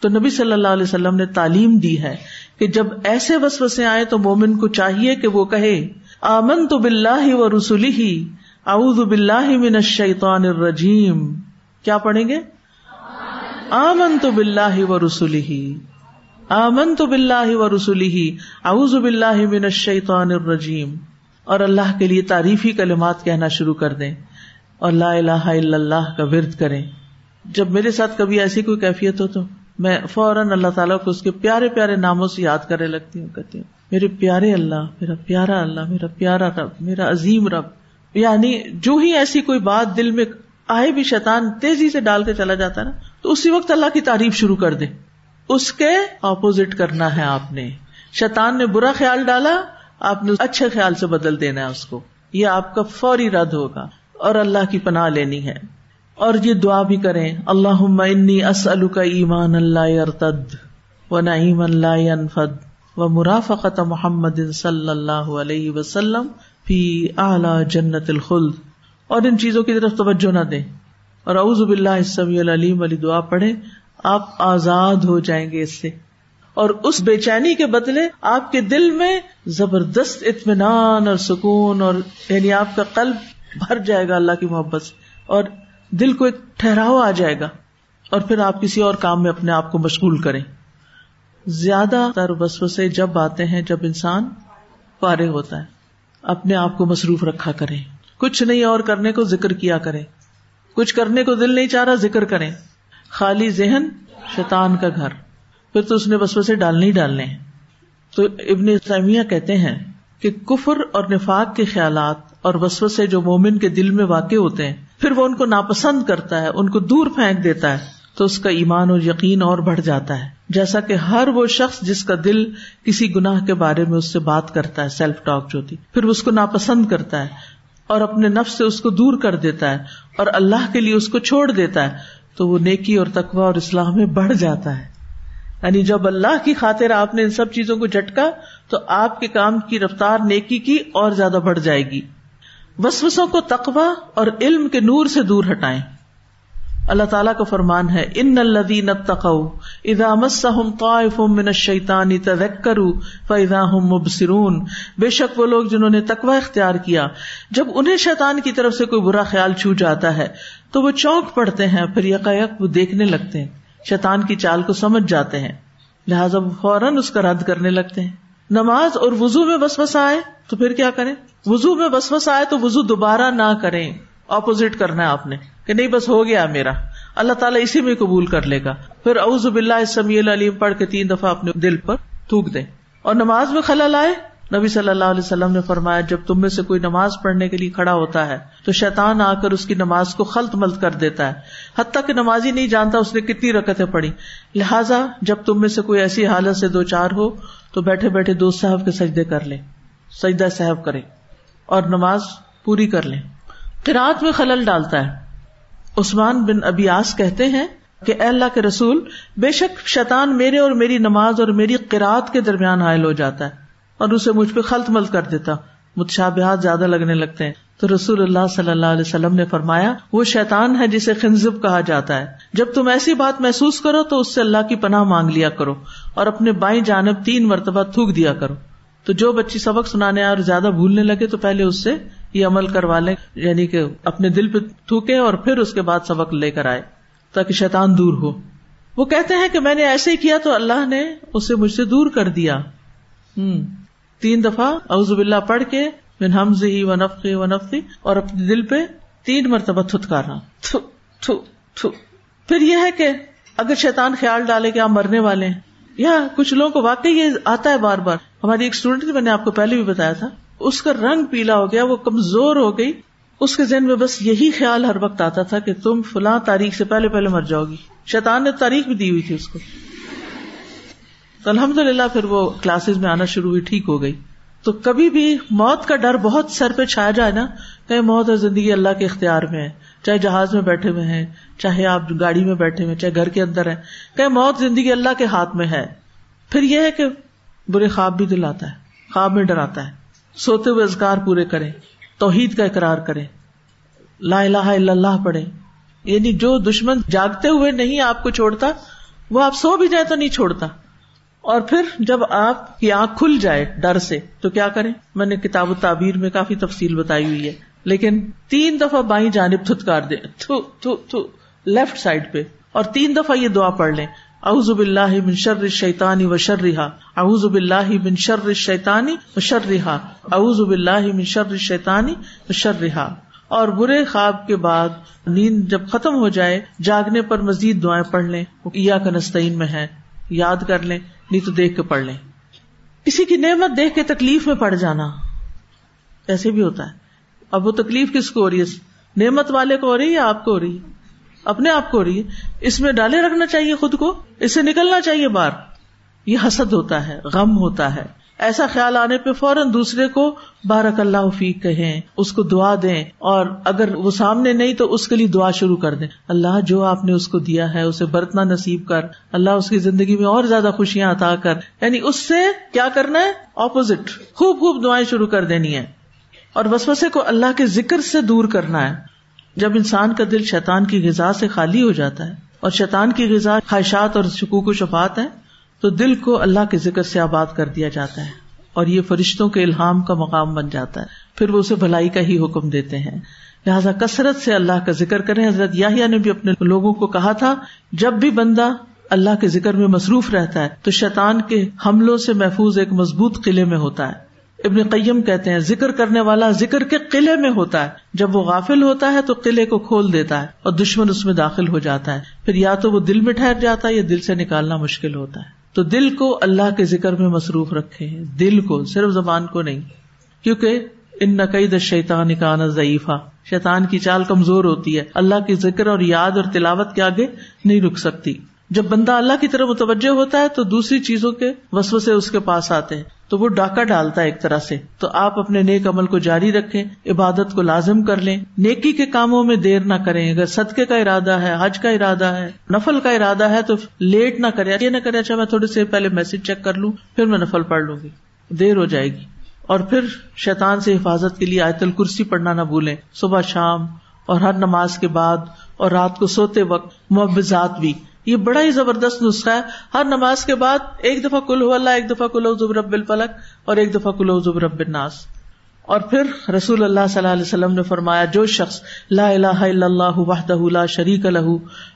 تو نبی صلی اللہ علیہ وسلم نے تعلیم دی ہے کہ جب ایسے وسوسے آئے تو مومن کو چاہیے کہ وہ کہے آمن تو بلّہ و رسولی ہی اعوذ باللہ من الشیطان الرجیم۔ کیا پڑھیں گے؟ آمن تو بلّہ و رسولی ہی آمن تو بلّہ و رسولی ہی اعوذ باللہ من الشیطان الرجیم۔ اور اللہ کے لیے تعریفی کلمات کہنا شروع کر دیں۔ اور لا الہ الا اللہ کا ورد کریں۔ جب میرے ساتھ کبھی ایسی کوئی کیفیت ہو تو میں فوراً اللہ تعالیٰ کو اس کے پیارے پیارے ناموں سے یاد کرنے لگتی ہوں، کہتی ہوں، میرے پیارے اللہ، میرا پیارا اللہ، میرا پیارا رب، میرا عظیم رب۔ یعنی جو ہی ایسی کوئی بات دل میں آئے بھی شیطان تیزی سے ڈال کے چلا جاتا نا، تو اسی وقت اللہ کی تعریف شروع کر دے۔ اس کے اپوزٹ کرنا ہے آپ نے۔ شیطان نے برا خیال ڈالا، آپ نے اچھے خیال سے بدل دینا ہے اس کو۔ یہ آپ کا فوری رد ہوگا اور اللہ کی پناہ لینی ہے۔ اور یہ دعا بھی کریں۔ اللہ انی اسل کا ایمان اللہ ارتد و نعیم اللہ انفد و مرافقت محمد صلی اللہ علیہ وسلم فی اعلی جنت الخلد۔ اور ان چیزوں کی طرف توجہ نہ دیں۔ اور اعوذ باللہ السمیع العلیم والی دعا پڑھیں۔ آپ آزاد ہو جائیں گے اس سے۔ اور اس بے چینی کے بدلے آپ کے دل میں زبردست اطمینان اور سکون اور یعنی آپ کا قلب بھر جائے گا اللہ کی محبت سے۔ اور دل کو ایک ٹھہراؤ آ جائے گا اور پھر آپ کسی اور کام میں اپنے آپ کو مشغول کریں۔ زیادہ تر وسوسے جب آتے ہیں جب انسان فارغ ہوتا ہے۔ اپنے آپ کو مصروف رکھا کریں۔ کچھ نہیں اور کرنے کو ذکر کیا کریں۔ کچھ کرنے کو دل نہیں چاہ رہا، ذکر کریں۔ خالی ذہن شیطان کا گھر۔ پھر تو اس نے وسوسے ڈالنے ہی ڈالنے ہیں۔ تو ابن سیمیہ کہتے ہیں کہ کفر اور نفاق کے خیالات اور وسوسے جو مومن کے دل میں واقع ہوتے ہیں، پھر وہ ان کو ناپسند کرتا ہے، ان کو دور پھینک دیتا ہے، تو اس کا ایمان اور یقین اور بڑھ جاتا ہے۔ جیسا کہ ہر وہ شخص جس کا دل کسی گناہ کے بارے میں اس سے بات کرتا ہے سیلف ٹاک جو تھی، پھر اس کو ناپسند کرتا ہے اور اپنے نفس سے اس کو دور کر دیتا ہے اور اللہ کے لیے اس کو چھوڑ دیتا ہے، تو وہ نیکی اور تقوا اور اسلام میں بڑھ جاتا ہے۔ یعنی جب اللہ کی خاطر آپ نے ان سب چیزوں کو جھٹکا، تو آپ کے کام کی رفتار نیکی کی اور زیادہ بڑھ جائے گی۔ وسوسوں کو تقوا اور علم کے نور سے دور ہٹائیں۔ اللہ تعالیٰ کا فرمان ہے، ان الدین شیتانی مبصرون۔ بے شک وہ لوگ جنہوں نے تقوا اختیار کیا، جب انہیں شیطان کی طرف سے کوئی برا خیال چھو جاتا ہے، تو وہ چونک پڑتے ہیں، پھر یکایک وہ دیکھنے لگتے ہیں، شیطان کی چال کو سمجھ جاتے ہیں، لہٰذا وہ فوراً اس کا رد کرنے لگتے ہیں۔ نماز اور وزو میں بس آئے تو پھر کیا کریں؟ وزو میں بس آئے تو وزو دوبارہ نہ کریں۔ اپوزٹ کرنا ہے آپ نے کہ نہیں، بس ہو گیا میرا۔ اللہ تعالیٰ اسی میں قبول کر لے گا۔ پھر اوز باللہ سمی العلیم پڑھ کے تین دفعہ اپنے دل پر تھوک دیں۔ اور نماز میں خلل آئے۔ نبی صلی اللہ علیہ وسلم نے فرمایا، جب تم میں سے کوئی نماز پڑھنے کے لیے کھڑا ہوتا ہے تو شیطان آ کر اس کی نماز کو خلط ملت کر دیتا ہے۔ حتیٰ کہ نماز ہی نہیں جانتا اس نے کتنی رکتیں پڑھی لہٰذا جب تم میں سے کوئی ایسی حالت سے دو چار ہو تو بیٹھے بیٹھے دوست صاحب کے سجدے کر لیں، سجدہ صاحب کرے اور نماز پوری کر لیں۔ قرآت میں خلل ڈالتا ہے۔ عثمان بن ابیاس کہتے ہیں کہ اے اللہ کے رسول، بے شک شیطان میرے اور میری نماز اور میری قرآت کے درمیان حائل ہو جاتا ہے اور اسے مجھ پہ خلط ملت کر دیتا۔ متشابہات زیادہ لگنے لگتے ہیں۔ تو رسول اللہ صلی اللہ علیہ وسلم نے فرمایا، وہ شیطان ہے جسے خنزب کہا جاتا ہے۔ جب تم ایسی بات محسوس کرو تو اس سے اللہ کی پناہ مانگ لیا کرو۔ اور اپنے بائیں جانب تین مرتبہ تھوک دیا کرو۔ تو جو بچی سبق سنانے اور زیادہ بھولنے لگے تو پہلے اس سے یہ عمل کروا لیں یعنی کہ اپنے دل پہ تھوکے اور پھر اس کے بعد سبق لے کر آئے، تاکہ شیطان دور ہو۔ وہ کہتے ہیں کہ میں نے ایسے ہی کیا تو اللہ نے اسے مجھ سے دور کر دیا۔ ہوں تین دفعہ اعوذ باللہ پڑھ کے من حمز ہی و نفقی و نفقی اور اپنے دل پہ تین مرتبہ تھتکارنا تھو تھو تھو۔ پھر یہ ہے کہ اگر شیطان خیال ڈالے کہ آپ مرنے والے ہیں یا کچھ لوگوں کو واقعی یہ آتا ہے بار بار۔ ہماری ایک اسٹوڈینٹ میں نے آپ کو پہلے بھی بتایا تھا۔ اس کا رنگ پیلا ہو گیا، وہ کمزور ہو گئی۔ اس کے ذہن میں بس یہی خیال ہر وقت آتا تھا کہ تم فلاں تاریخ سے پہلے پہلے مر جاؤ گی۔ شیطان نے تاریخ بھی دی ہوئی تھی اس کو۔ تو الحمد للہ پھر وہ کلاسز میں آنا شروع ہوئی، ٹھیک ہو گئی۔ تو کبھی بھی موت کا ڈر بہت سر پہ چھایا جائے نا، کہ موت اور زندگی اللہ کے اختیار میں ہے۔ چاہے جہاز میں بیٹھے ہوئے ہیں، چاہے آپ گاڑی میں بیٹھے ہوئے چاہے گھر کے اندر ہے کہ موت زندگی اللہ کے ہاتھ میں ہے، پھر یہ ہے کہ برے خواب بھی دلاتا ہے، خواب میں ڈراتا ہے۔ سوتے ہوئے ازگار پورے کرے توحید کا اقرار کرے لا الہ الا اللہ پڑھے یعنی جو دشمن جاگتے ہوئے نہیں آپ کو چھوڑتا، وہ آپ سو بھی جائیں تو نہیں چھوڑتا۔ اور پھر جب آپ کی آنکھ کھل جائے ڈر سے، تو کیا کریں؟ میں نے کتاب و تعبیر میں کافی تفصیل بتائی ہوئی ہے۔ لیکن تین دفعہ بائیں جانب تھتکار دیں تھو تھو تھو لیفٹ سائڈ پہ۔ اور تین دفعہ یہ دعا پڑھ لیں۔ اعوذ باللہ من شر شیتانی و شرحا اعوذ باللہ من شر شیتانی و شرحا اعوذ باللہ من شر شیتانی و شرحا اور برے خواب کے بعد نیند جب ختم ہو جائے، جاگنے پر مزید دعائیں پڑھ لیں۔ یا کنستین میں ہے۔ یاد کر لیں، نہیں تو دیکھ کے پڑھ لیں۔ کسی کی نعمت دیکھ کے تکلیف میں پڑ جانا۔ ایسے بھی ہوتا ہے۔ اب وہ تکلیف کس کو ہو رہی ہے؟ نعمت والے کو ہو رہی ہے یا آپ کو ہو رہی ہے؟ اپنے آپ کو ہو رہی ہے۔ اس میں ڈالے رکھنا چاہیے خود کو اس سے نکلنا چاہیے بار یہ حسد ہوتا ہے، غم ہوتا ہے۔ ایسا خیال آنے پہ فوراً دوسرے کو بارک اللہ فیق کہیں، اس کو دعا دیں۔ اور اگر وہ سامنے نہیں تو اس کے لیے دعا شروع کر دیں۔ اللہ جو آپ نے اس کو دیا ہے، اسے برتنا نصیب کر۔ اللہ اس کی زندگی میں اور زیادہ خوشیاں عطا کر۔ یعنی اس سے کیا کرنا ہے؟ اپوزٹ خوب خوب دعائیں شروع کر دینی ہے اور وسوسے کو اللہ کے ذکر سے دور کرنا ہے۔ جب انسان کا دل شیطان کی غذا سے خالی ہو جاتا ہے اور شیطان کی غذا خواہشات اور شکوک و شفات ہے تو دل کو اللہ کے ذکر سے آباد کر دیا جاتا ہے اور یہ فرشتوں کے الہام کا مقام بن جاتا ہے۔ پھر وہ اسے بھلائی کا ہی حکم دیتے ہیں۔ لہٰذا کثرت سے اللہ کا ذکر کریں۔ حضرت یاہیا نے بھی اپنے لوگوں کو کہا تھا، جب بھی بندہ اللہ کے ذکر میں مصروف رہتا ہے، تو شیطان کے حملوں سے محفوظ ایک مضبوط قلعے میں ہوتا ہے۔ ابن قیم کہتے ہیں، ذکر کرنے والا ذکر کے قلعے میں ہوتا ہے۔ جب وہ غافل ہوتا ہے تو قلعے کو کھول دیتا ہے اور دشمن اس میں داخل ہو جاتا ہے۔ پھر یا تو وہ دل میں ٹھہر جاتا ہے یا دل سے نکالنا مشکل ہوتا ہے۔ تو دل کو اللہ کے ذکر میں مصروف رکھے۔ دل کو، صرف زبان کو نہیں۔ کیونکہ ان نقید شیطان کا ضعیفہ شیطان کی چال کمزور ہوتی ہے۔ اللہ کے ذکر اور یاد اور تلاوت کے آگے نہیں رک سکتی۔ جب بندہ اللہ کی طرف متوجہ ہوتا ہے تو دوسری چیزوں کے وسو سے اس کے پاس آتے ہیں۔ تو وہ ڈاکہ ڈالتا ہے ایک طرح سے۔ تو آپ اپنے نیک عمل کو جاری رکھیں، عبادت کو لازم کر لیں۔ نیکی کے کاموں میں دیر نہ کریں۔ اگر صدقے کا ارادہ ہے، حج کا ارادہ ہے، نفل کا ارادہ ہے، تو لیٹ نہ کرے یہ نہ کرے اچھا میں تھوڑی سے پہلے میسج چیک کر لوں، پھر میں نفل پڑھ لوں گی۔ دیر ہو جائے گی۔ اور پھر شیطان سے حفاظت کے لیے آیت الکرسی پڑھنا نہ بھولیں۔ صبح شام اور ہر نماز کے بعد اور رات کو سوتے وقت محبت بھی۔ یہ بڑا ہی زبردست نسخہ ہے۔ ہر نماز کے بعد ایک دفعہ کل ہو اللہ، ایک دفعہ کلو زبر الفلق اور ایک دفعہ کلو زبر الناس۔ اور پھر رسول اللہ صلی اللہ علیہ وسلم نے فرمایا، جو شخص لا الہ الا اللہ وحدہ لا شریک لہ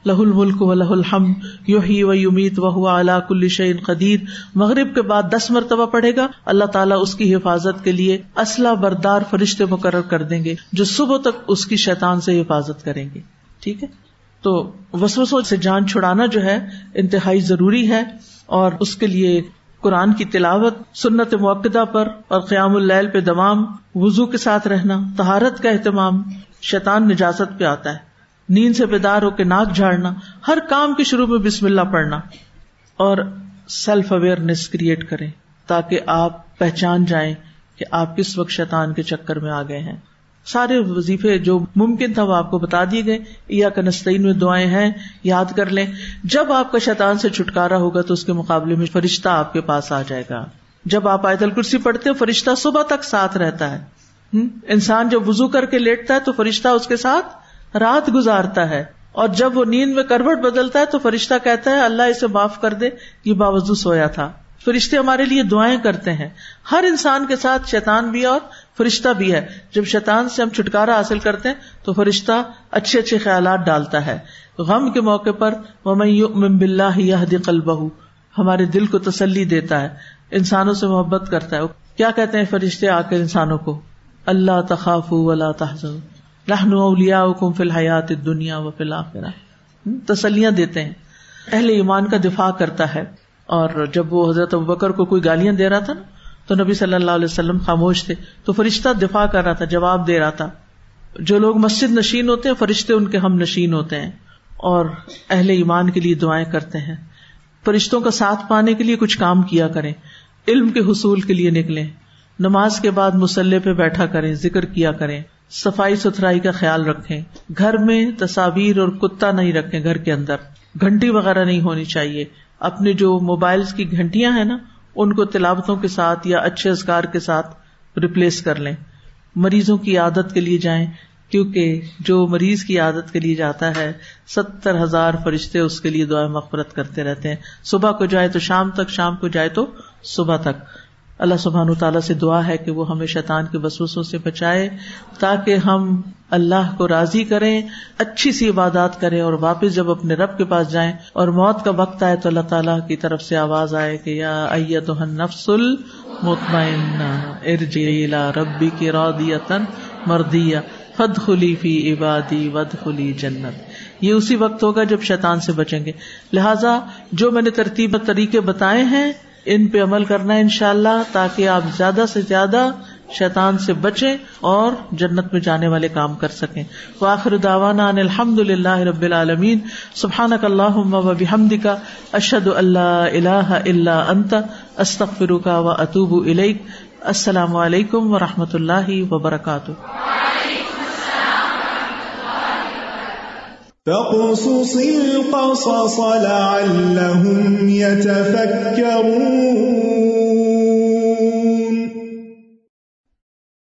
لہ الملک و لہ الحمد، یحیی و یمیت و هو علی کل شیء قدیر، مغرب کے بعد دس مرتبہ پڑھے گا۔ اللہ تعالیٰ اس کی حفاظت کے لیے اسلحہ بردار فرشتے مقرر کر دیں گے، جو صبح تک اس کی شیطان سے حفاظت کریں گے۔ ٹھیک ہے؟ تو وسوسوں سے جان چھڑانا جو ہے انتہائی ضروری ہے اور اس کے لیے قرآن کی تلاوت، سنت موقع پر اور قیام اللیل پہ دوام وزو کے ساتھ رہنا تہارت کا اہتمام، شیطان نجازت پہ آتا ہے۔ نیند سے بیدار ہو کے ناک جھاڑنا، ہر کام کے شروع میں بسم اللہ پڑھنا اور سیلف اویئرنیس کریٹ کریں تاکہ آپ پہچان جائیں کہ آپ کس وقت شیطان کے چکر میں آ گئے ہیں۔ سارے وظیفے جو ممکن تھا وہ آپ کو بتا دیے گئے۔ یا کنستین میں دعائیں ہیں، یاد کر لیں۔ جب آپ کا شیطان سے چھٹکارا ہوگا تو اس کے مقابلے میں فرشتہ آپ کے پاس آ جائے گا۔ جب آپ آیت الکرسی پڑھتے فرشتہ صبح تک ساتھ رہتا ہے۔ انسان جب وزو کر کے لیٹتا ہے تو فرشتہ اس کے ساتھ رات گزارتا ہے۔ اور جب وہ نیند میں کروٹ بدلتا ہے تو فرشتہ کہتا ہے، اللہ اسے معاف کر دے، یہ باوضو سویا تھا۔ فرشتے ہمارے لیے دعائیں کرتے ہیں۔ ہر انسان کے ساتھ شیطان بھی اور فرشتہ بھی ہے۔ جب شیطان سے ہم چھٹکارا حاصل کرتے ہیں تو فرشتہ اچھے اچھے خیالات ڈالتا ہے۔ غم کے موقع پر ہمارے دل کو تسلی دیتا ہے، انسانوں سے محبت کرتا ہے۔ کیا کہتے ہیں فرشتے آ کر انسانوں کو؟ اللہ تخاف رہن اولیا کم فی الحیات دنیا و فی الآخرہ تسلیاں دیتے ہیں۔ اہل ایمان کا دفاع کرتا ہے۔ اور جب وہ حضرت بکر کو کوئی گالیاں دے رہا تھا نا تو نبی صلی اللہ علیہ وسلم خاموش تھے تو فرشتہ دفاع کر رہا تھا، جواب دے رہا تھا۔ جو لوگ مسجد نشین ہوتے ہیں، فرشتے ان کے ہم نشین ہوتے ہیں اور اہل ایمان کے لیے دعائیں کرتے ہیں۔ فرشتوں کا ساتھ پانے کے لیے کچھ کام کیا کریں، علم کے حصول کے لیے نکلیں۔ نماز کے بعد مسلح پہ بیٹھا کریں، ذکر کیا کریں۔ صفائی ستھرائی کا خیال رکھیں۔ گھر میں تصاویر اور کتا نہیں رکھیں گھر کے اندر۔ گھنٹی وغیرہ نہیں ہونی چاہیے۔ اپنے جو موبائل کی گھنٹیاں ہیں نا ان کو تلاوتوں کے ساتھ یا اچھے اذکار کے ساتھ ریپلیس کر لیں۔ مریضوں کی عادت کے لیے جائیں، کیونکہ جو مریض کی عادت کے لیے جاتا ہے، ستر ہزار فرشتے اس کے لیے دعائیں مغفرت کرتے رہتے ہیں۔ صبح کو جائے تو شام تک، شام کو جائے تو صبح تک۔ اللہ سبحان تعالیٰ سے دعا ہے کہ وہ ہمیں شیطان کے بسوسوں سے بچائے، تاکہ ہم اللہ کو راضی کریں، اچھی سی عبادات کریں اور واپس جب اپنے رب کے پاس جائیں اور موت کا وقت آئے تو اللہ تعالیٰ کی طرف سے آواز آئے کہ یا تو نفس المطمئن ارجیلا ربی کی رودیتن مردیا فد خلی فی عبادی ود خلی جنت۔ یہ اسی وقت ہوگا جب شیطان سے بچیں گے۔ لہٰذا جو میں نے ترتیب طریقے بتائے ہیں ان پہ عمل کرنا ان شاء اللہ تاکہ آپ زیادہ سے زیادہ شیطان سے بچیں اور جنت میں جانے والے کام کر سکیں۔ واخر داوانا الحمد للہ رب العالمین۔ سبحان اللہ و کا اشد اللہ اللہ اللہ انت استخر کا و اطوب السلام علیکم و رحمۃ اللہ وبرکاتہ۔ فقصص القصص لعلهم يتفكرون.